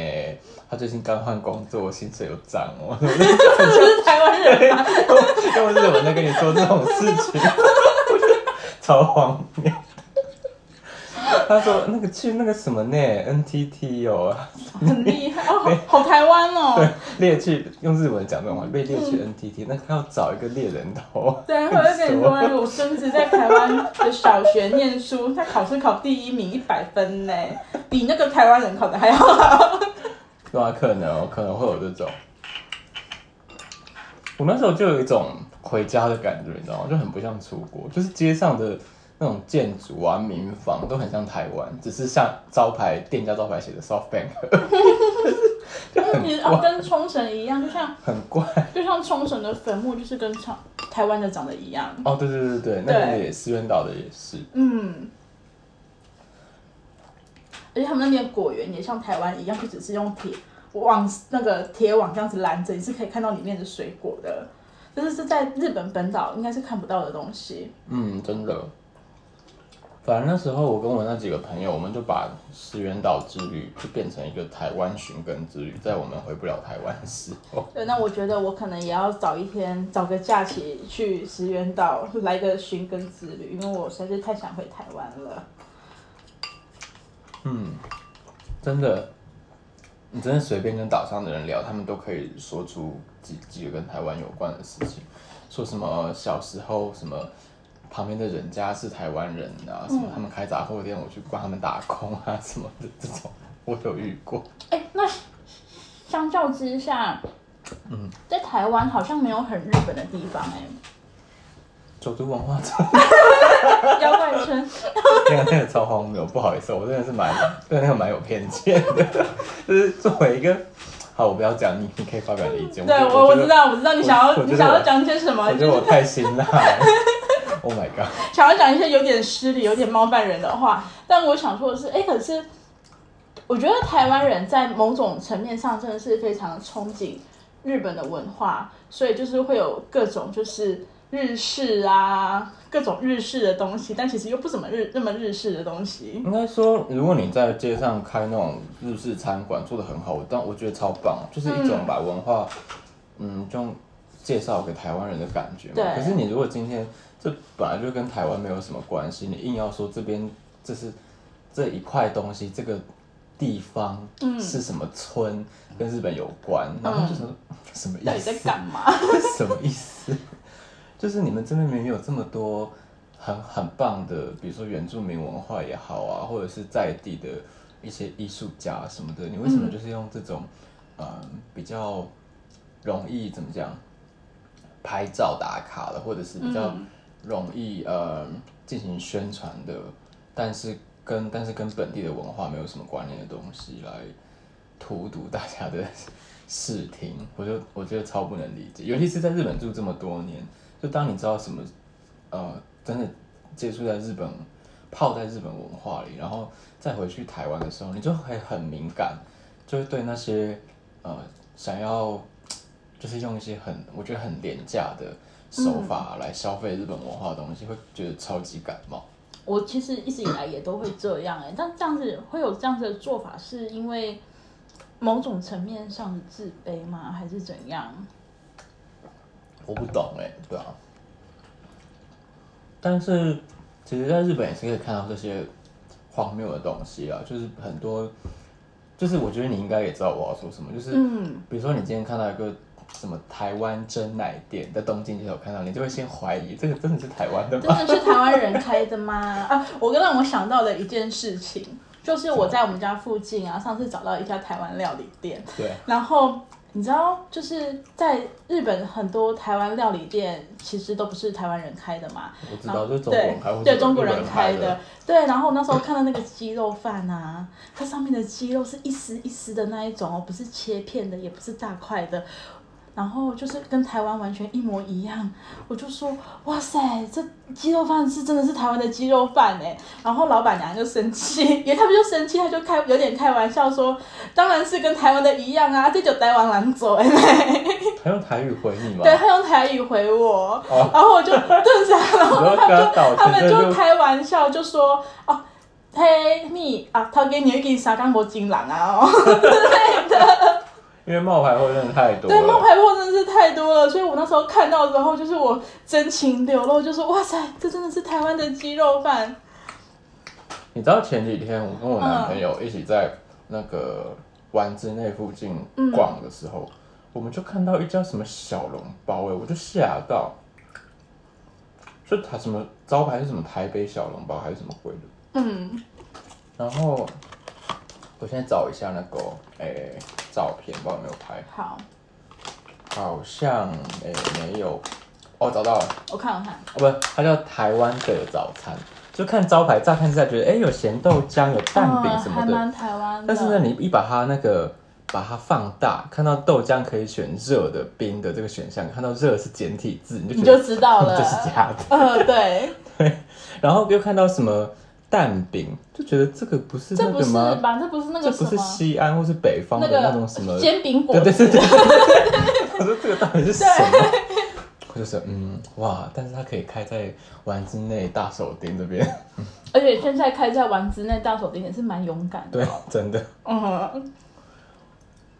他最近刚换工作，薪水有涨哦。就是台湾人吗。用日文在跟你说这种事情，我觉得超荒谬。他说那个去那个什么呢，NTT 哦，很厉害哦，好 好台湾哦。猎去用日文讲这种话，被猎去 NTT，那他要找一个猎人头。对，我就跟你说，我孙子在台湾的小学念书，他考试考第一名，一百分呢，比那个台湾人考的还要好。对啊，可能哦，可能会有这种。我那时候就有一种回家的感觉，你知道吗？就很不像出国，就是街上的那种建筑啊、民房都很像台湾，只是像招牌店家招牌写的 SoftBank，就是其实哦，跟冲绳一样，就像很怪。就像冲绳的坟墓，就是跟台台湾的长得一样。哦，对对对对，那边也石原岛的也是。嗯，而且他们那边果园也像台湾一样，就只是用铁网那个铁网这样子拦着，你是可以看到里面的水果的。这是是在日本本岛应该是看不到的东西。嗯，真的。反正那时候我跟我那几个朋友，我们就把石原岛之旅就变成一个台湾寻根之旅，在我们回不了台湾的时候。对，那我觉得我可能也要找一天，找个假期去石原岛来个寻根之旅，因为我实在是太想回台湾了。嗯，真的，你真的随便跟岛上的人聊，他们都可以说出几几个跟台湾有关的事情，说什么小时候什么。旁边的人家是台湾人啊，什么他们开杂货店，我去帮他们打工啊，什么的这种，我有遇过。哎，那相较之下，嗯，在台湾好像没有很日本的地方哎。九族文化村，妖怪村，那个那个超荒谬，不好意思，我真的是蛮对那个蛮有偏见的，就是作为一个，好，我不要讲你，你可以发表意见。对我我知道我知道你想要你想要讲些什么，我觉得我太辛辣。Oh my god！想要讲一些有点失礼、有点冒犯人的话，但我想说的是，哎，可是我觉得台湾人在某种层面上真的是非常憧憬日本的文化，所以就是会有各种就是日式啊，各种日式的东西，但其实又不怎么日那么日式的东西。应该说，如果你在街上开那种日式餐馆，做的很好，但我觉得超棒，就是一种把文化，嗯，就介绍给台湾人的感觉。嘛。可是你如果今天这本来就跟台湾没有什么关系，你硬要说这边这是这一块东西，这个地方是什么村跟日本有关，然后就是什么意思？干嘛？什么意思？就是你们这边明明有这么多很很棒的，比如说原住民文化也好啊，或者是在地的一些艺术家什么的，你为什么就是用这种嗯比较容易怎么讲拍照打卡的，或者是比较。容易呃进行宣传的，但是跟但是跟本地的文化没有什么关联的东西来荼毒大家的视听，我就我觉得超不能理解，尤其是在日本住这么多年，就当你知道什么呃真的接触在日本泡在日本文化里，然后再回去台湾的时候，你就会很敏感，就会对那些呃想要就是用一些很我觉得很廉价的。手法来消费日本文化的东西，会觉得超级感冒。我其实一直以来也都会这样哎，但这样子会有这样子的做法，是因为某种层面上的自卑吗？还是怎样？我不懂哎，对啊。但是其实，在日本也是可以看到这些荒谬的东西啊，就是很多，就是我觉得你应该也知道我要说什么，就是嗯，比如说你今天看到一个。什么台湾真奶店在东京街头看到，你就会先怀疑这个真的是台湾的吗？真的是台湾人开的吗？啊，我刚让我想到了一件事情，就是我在我们家附近啊，上次找到一家台湾料理店，对，然后你知道，就是在日本很多台湾料理店其实都不是台湾人开的嘛，我知道，是中国人开，对中国人开的，对，然后那时候看到那个鸡肉饭啊，它上面的鸡肉是一丝一丝的那一种哦，不是切片的，也不是大块的。然后就是跟台湾完全一模一样，我就说哇塞，这鸡肉饭是真的是台湾的鸡肉饭哎。然后老板娘就生气，也他不就生气，他就开有点开玩笑说，当然是跟台湾的一样啊，这就台湾人做哎。他用台语回你吗？对他用台语回我，然后我就 顿时，然后他就他们就开玩笑就说哦，嘿你啊，他给你一个沙冈博金狼啊哦 之类的。因为冒牌货真的太多，对，冒牌货真的是太多了，所以我那时候看到之后，就是我真情流露，就说哇塞，这真的是台湾的鸡肉饭。你知道前几天我跟我男朋友一起在那个丸子内附近逛的时候，我们就看到一家什么小笼包，哎，我就吓到，就它什么招牌是什么台北小笼包还是什么鬼的，嗯，然后。我现在找一下那个诶照片，不知道有没有拍。好，好像诶没有哦，找到了，我看我看，哦不，它叫台湾的早餐。就看招牌，乍看之下觉得，哎、有咸豆浆，有蛋饼什么的。嗯还蛮台湾。但是呢，你一把它那个把它放大，看到豆浆可以选热的、冰的这个选项，看到热是简体字，你就你就知道了，这是假的。呃，对，然后又看到什么蛋饼，就觉得这个不是这不是？吧？这不是那这不是西安或是北方的那那种什么？个煎饼果对对子对，对。我说这个到底是什么？我就说嗯哇，但是它可以开在丸之内大手店这边，而且现在开在丸之内大手店也是蛮勇敢的。对，真的。嗯，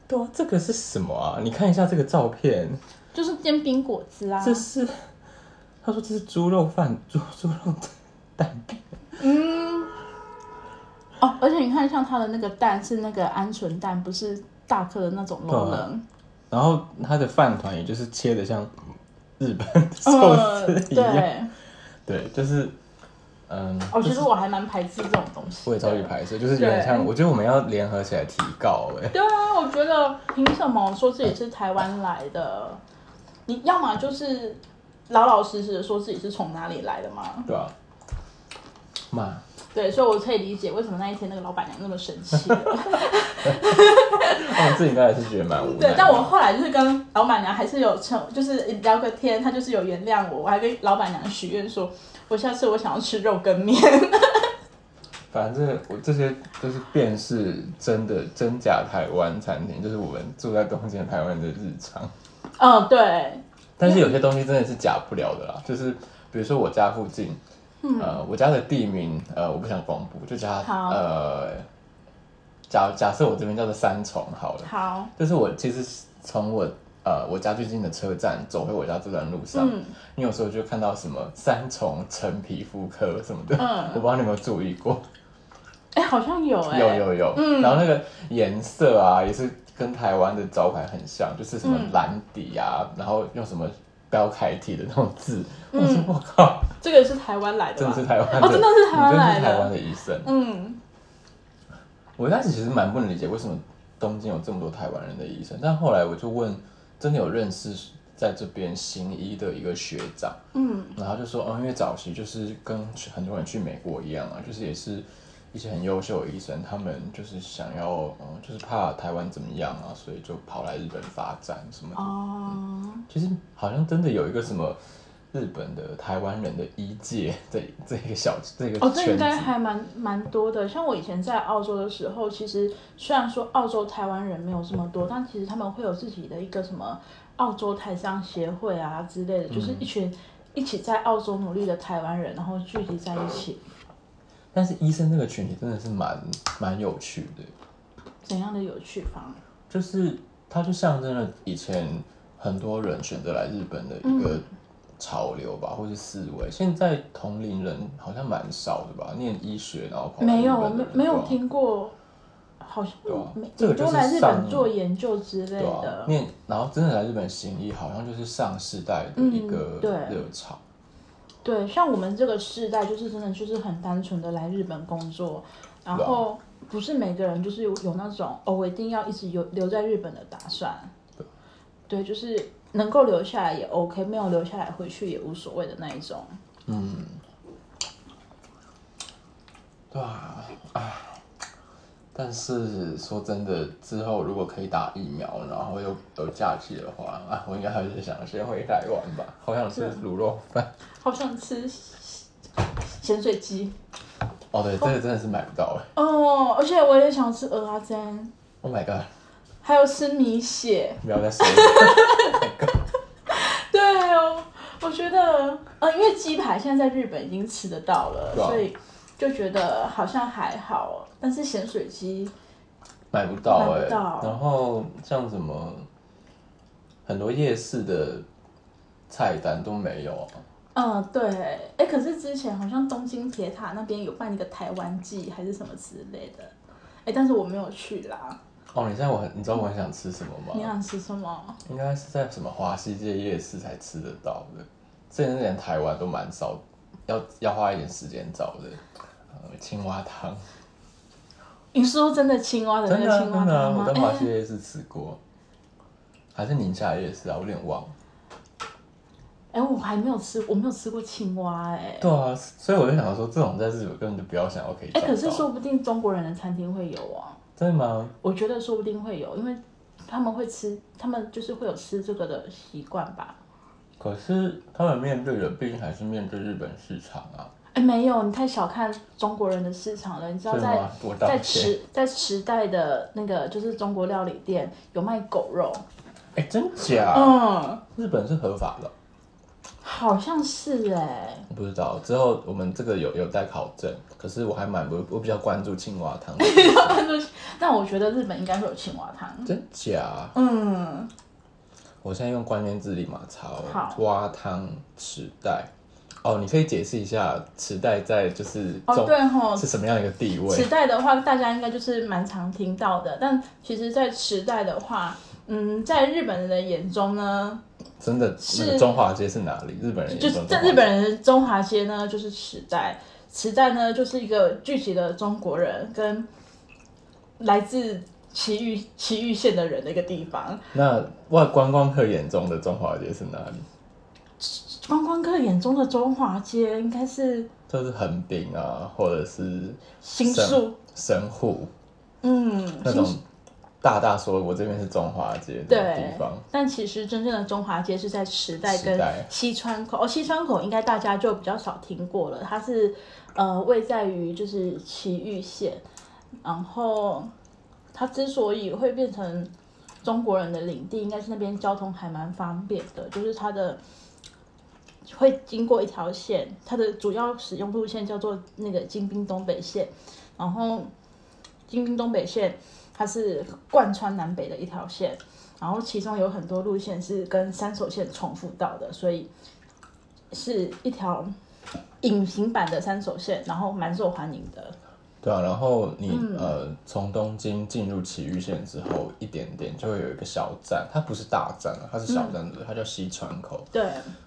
对啊，这个是什么啊？你看一下这个照片，就是煎饼果子啊。这是他说这是猪肉饭，猪猪肉蛋饼。嗯，哦，而且你看，像它的那个蛋是那个鹌鹑蛋，不是大颗的那种对啊肉仁。然后它的饭团也就是切的像日本寿嗯，司一样，对。对，就是嗯，哦，其实我还蛮排斥这种东西。我也超级。排斥，就是有点像，我觉得我们要联合起来提告哎、对啊，我觉得凭什么说自己是台湾来的？你要么就是老老实实的说自己是从哪里来的嘛。对啊、妈，对，所以我可以理解为什么那一天那个老板娘那么生气。我自己应该也是觉得蛮无奈。对，但我后来就是跟老板娘还是有成，就是聊个天，她就是有原谅我，我还跟老板娘许愿说，我下次我想要吃肉跟面。反正我这些都是辨是真的真假台湾餐厅，就是我们住在东京的台湾人的日常。嗯，对，但是有些东西真的是假不了的啦，就是比如说我家附近，呃，我家的地名，呃，我不想公布，就叫它呃，假假设我这边叫做三重好了，好，就是我其实从我呃我家最近的车站走回我家这段路上，嗯。你有时候就看到什么三重陈皮肤科什么的，嗯。我不知道你有没有注意过，哎、好像有哎、有有有，嗯。然后那个颜色啊也是跟台湾的招牌很像，就是什么嗯。蓝底啊，然后用什么标楷体的那种字，我嗯说我靠，这个是台湾来的真？的是台湾的，哦真的是台湾来的。是台湾的医生。嗯，我一开始其实蛮不能理解为什么东京有这么多台湾人的医生，但后来我就问，真的有认识在这边行医的一个学长，嗯，然后就说，哦，因为早期就是跟很多人去美国一样啊，就是也是一些很优秀的医生，他们就是想要，嗯，就是怕台湾怎么样啊，所以就跑来日本发展什么的。哦，其实好像真的有一个什么日本的台湾人的医界这这一个小这个哦，这应，该还蛮蛮多的。像我以前在澳洲的时候，其实虽然说澳洲台湾人没有这么多，但其实他们会有自己的一个什么澳洲台商协会啊之类的，就是嗯一群一起在澳洲努力的台湾人，然后聚集在一起。但是医生这个群体真的是蛮蛮有趣的。怎样的有趣法？就是它就象征了以前很多人选择来日本的一个潮流吧，或是思维。现在同龄人好像蛮少的吧，念医学然后没有，没没有听过，好像这个就来日本做研究之类的，。念然后真的来日本行医，好像就是上世代的一个热潮。对，像我们这个世代，就是真的就是很单纯的来日本工作，然啊后不是每个人就是有有那种哦，我一定要一直有留在日本的打算。对，就是能够留下来也 OK，没有留下来回去也无所谓的那一种。嗯，对啊，唉，但是说真的，之后如果可以打疫苗，然后又有假期的话，啊，我应该还是想先回台湾吧，好想吃卤肉饭。好想吃咸水鸡哦，对，这个真的是买不到哎。哦，而且我也想吃鹅阿珍，Oh my god！还有吃米血。不要再说了。对哦，我觉得，呃，因为鸡排现在在日本已经吃得到了，啊所以就觉得好像还好。但是咸水鸡，买不到哎、然后像什么很多夜市的菜单都没有啊。嗯，对，哎，可是之前好像东京铁塔那边有办一个台湾季还是什么之类的，哎，但是我没有去啦。哦，你现在我很，你知道我很想吃什么吗？你想吃什么？应该是在什么华西街夜市才吃得到的，甚至连台湾都蛮少，要要花一点时间找的。呃，青蛙汤，你说真的青蛙的青蛙真的啊，汤吗？我在华西哎街夜市吃过，还是宁夏夜市啊，我有点忘了。哎、我还没有吃，我没有吃过青蛙、哎。对啊，所以我就想说，这种在日本根本就不要想要可以哎。可是说不定中国人的餐厅会有啊，真的吗？我觉得说不定会有，因为他们会吃，他们就是会有吃这个的习惯吧。可是他们面对的毕竟还是面对日本市场啊，哎、没有，你太小看中国人的市场了。你知道在在。池在池袋的那个就是中国料理店有卖狗肉，哎、真假？嗯，日本是合法的，好像是哎、我不知道。之后我们这个有有待考证，可是我还蛮我我比较关注青蛙汤，但我觉得日本应该会有青蛙汤。真假？嗯，我现在用关键字立马查好哦，蛙汤池袋。哦，你可以解释一下池袋在就是哦中、对吼，是什么样一个地位？池袋的话，大家应该就是蛮常听到的，但其实，在池袋的话，嗯，在日本人的眼中呢，真的是那个中华街是哪里？日本人就在日本人的中华街呢，就是池袋。池袋呢，就是一个聚集了中国人跟来自埼玉埼玉县的人的一个地方。那外观光客眼中的中华街是哪里？观光客眼中的中华街应该是就是横滨啊，或者是新宿，神户嗯，那种大大说我这边是中华街的地对方。，但其实真正的中华街是在池袋跟西川口。哦，西川口应该大家就比较少听过了，它是呃位在于就是埼玉县，然后它之所以会变成中国人的领地，应该是那边交通还蛮方便的，就是它的。会经过一条线，它的主要使用路线叫做那个京滨东北线，然后京滨东北线它是贯穿南北的一条线，然后其中有很多路线是跟三手线重复到的，所以是一条隐形版的三手线，然后蛮受欢迎的。对啊，然后你、嗯。呃从东京进入埼玉县之后，一点点就会有一个小站，它不是大站啊，它是小站的，它叫西川口，对，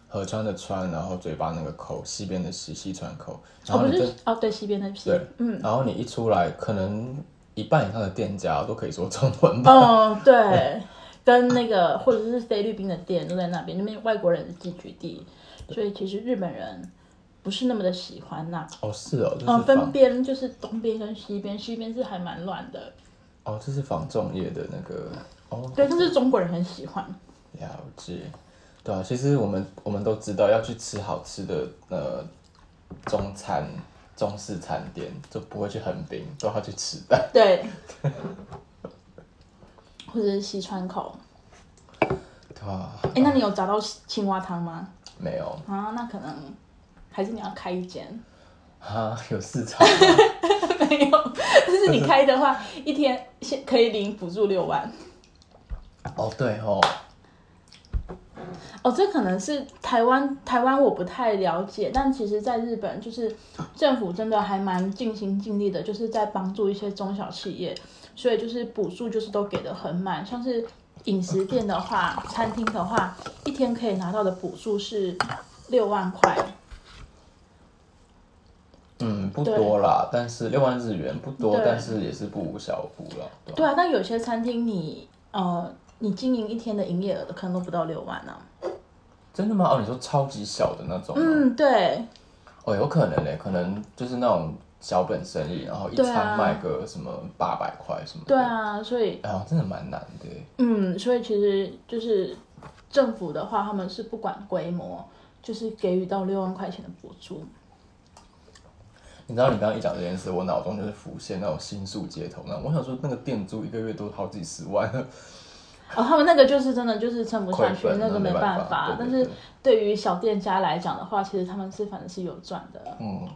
河川的川，然后嘴巴那个口，西边的西西川口。然哦不后你这是哦，对，西边的西对，嗯，然后你一出来，可能一半以上的店家都可以说中文吧。哦对，跟那个或者是菲律宾的店都在那边，那边外国人的聚居地，所以其实日本人不是那么的喜欢呐、哦，是哦，嗯，分仿边就是东边跟西边，西边是还蛮乱的，哦，这是仿种业的那个哦，对，但是中国人很喜欢。了解。对啊，其实我们我们都知道要去吃好吃的呃中餐中式餐点，就不会去横滨，都要去吃的。对，或者是西川口。对啊，哎、那你有找到青蛙汤吗？没有啊，那可能还是你要开一间。啊，有市场吗 没有，就是你开的话，一天先可以领补助六万。哦，对哦，哦，这可能是台湾，台湾我不太了解，但其实在日本，就是政府真的还蛮尽心尽力的，就是在帮助一些中小企业，所以就是补助就是都给的很满，像是饮食店的话，餐厅的话，一天可以拿到的补助是六万块。嗯，不多啦，但是六万日元不多，但是也是不无小补了。对啊，但有些餐厅你呃，你经营一天的营业额可能都不到六万啊。真的吗？哦，你说超级小的那种？嗯，对，哦，有可能嘞，可能就是那种小本生意，然后一餐卖个什么八百块什么的。对啊，所以哎呀，真的蛮难的。嗯，所以其实就是政府的话，他们是不管规模，就是给予到六万块钱的补助。你知道你刚刚一讲这件事，我脑中就是浮现那种新宿街头那种。我想说，那个店租一个月都好几十万，哦，他们那个就是真的就是撑不下去，那个没办办法。但是对对于小店家来讲的话，其实他们是反正是有赚的。嗯，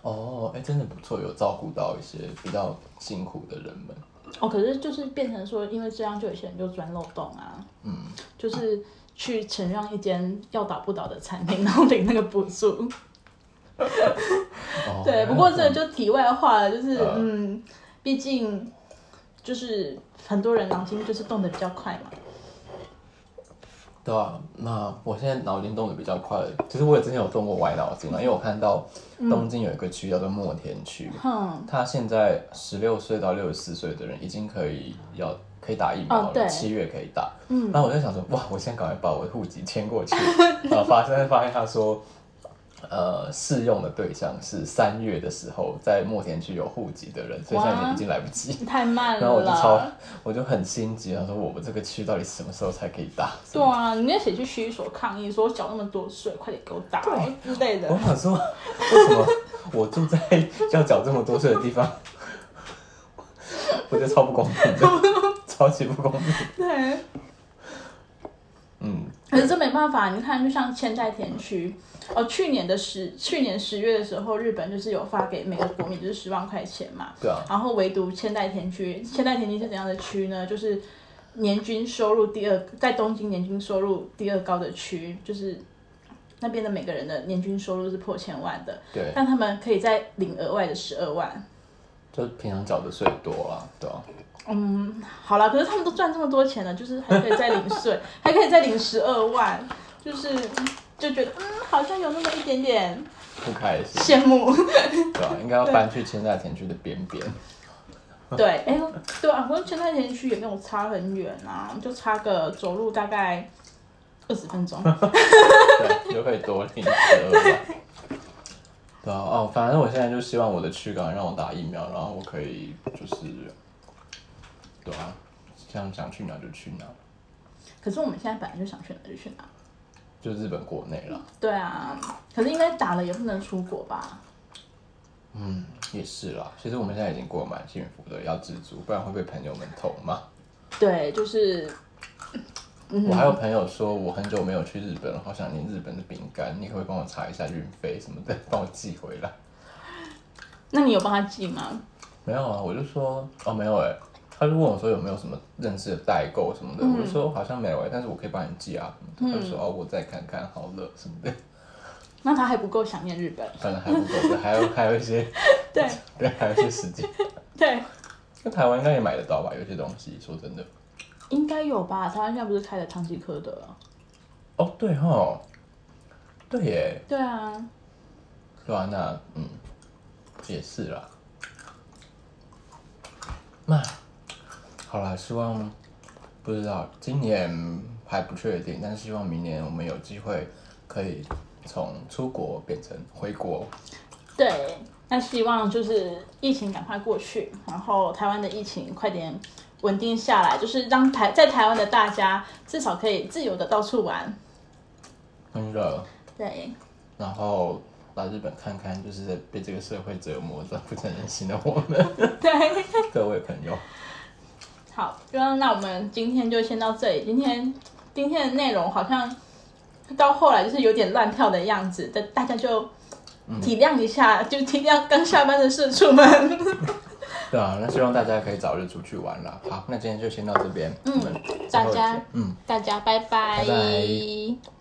哦，哎，真的不错，有照顾到一些比较辛苦的人们。哦，可是就是变成说，因为这样就有些人就钻漏洞啊，嗯，就是去承让一间要倒不倒的餐厅，然后领那个补助。哦对，不过这就题外话了，就是嗯嗯，毕竟就是很多人脑筋就是动得比较快嘛。对啊，那我现在脑筋动得比较快。其实我也之前有动过歪脑筋嘛，因为我看到东京有一个区叫做墨田区，嗯，他现在十六岁到六十四岁的人已经可以要可以打疫苗了，七、月可以打。嗯然后我就想说，哇，我现在赶快把我的户籍迁过去。然后发现发现他说，呃，适用的对象是三月的时候在墨田区有户籍的人，所以现在哇已经来不及。太慢了。然后我就超，我就很心急，他说我们这个区到底什么时候才可以打？对啊，你那谁去区所抗议，说我缴那么多税，快点给我打之类的我。想说，为什么我住在要缴这么多税的地方，我觉得超不公平的，超级不公平。对，嗯，可是这没办法，你看，就像千代田区，哦，去年的十去年十月的时候，日本就是有发给每个国民就是十万块钱嘛，对啊，然后唯独千代田区，千代田区是怎样的区呢？就是年均收入第二，在东京年均收入第二高的区，就是那边的每个人的年均收入是破千万的，对，但他们可以再领额外的十二万。就平常缴的税多啊，对啊，嗯，好了，可是他们都赚这么多钱了，就是还可以再领税，还可以再领十二万，就是就觉得嗯，好像有那么一点点不开心，羡慕。对啊，应该要搬去千代田区的边边。对，哎、对啊，我跟千代田区也没有差很远啊，就差个走路大概二十分钟。对，就可以多领十二万。对啊，哦，反正我现在就希望我的区赶快让我打疫苗，然后我可以就是，对啊，想想去哪就去哪，可是我们现在本来就想去哪就去哪。就日本国内了。对啊，可是应该打了也不能出国吧？嗯，也是啦。其实我们现在已经过得蛮幸福的，要知足，不然会被朋友们痛骂。对，就是我还有朋友说，我很久没有去日本了，好想念日本的饼干，你可不可以帮我查一下运费什么的，帮我寄回来？那你有帮他寄吗？没有啊，我就说哦没有哎，他就问我说有没有什么认识的代购什么的，我就说好像没有哎，但是我可以帮你寄啊什么的。他就说哦我再看看好了什么的，那他还不够想念日本。反正还不够的，还有还有一些 对对，还有一些时间。对，那台湾应该也买得到吧？有些东西，说真的。应该有吧？台湾现在不是开了唐吉诃德了？哦对哈，对耶，对啊，对啊，那嗯也是啦。那好了，希望不知道今年还不确定，但是希望明年我们有机会可以从出国变成回国。对。那希望就是疫情赶快过去，然后台湾的疫情快点稳定下来，就是让台在台湾的大家至少可以自由的到处玩。真的，对，然后来日本看看，就是在被这个社会折磨的不成人形的我们 对，各位朋友。好，那那我们今天就先到这里。今天今天的内容好像到后来就是有点乱跳的样子，大大家就体谅一下，就体谅刚下班的社畜们。对啊，那希望大家可以早日出去玩了。好，那今天就先到这边，嗯大家嗯。大家拜拜拜拜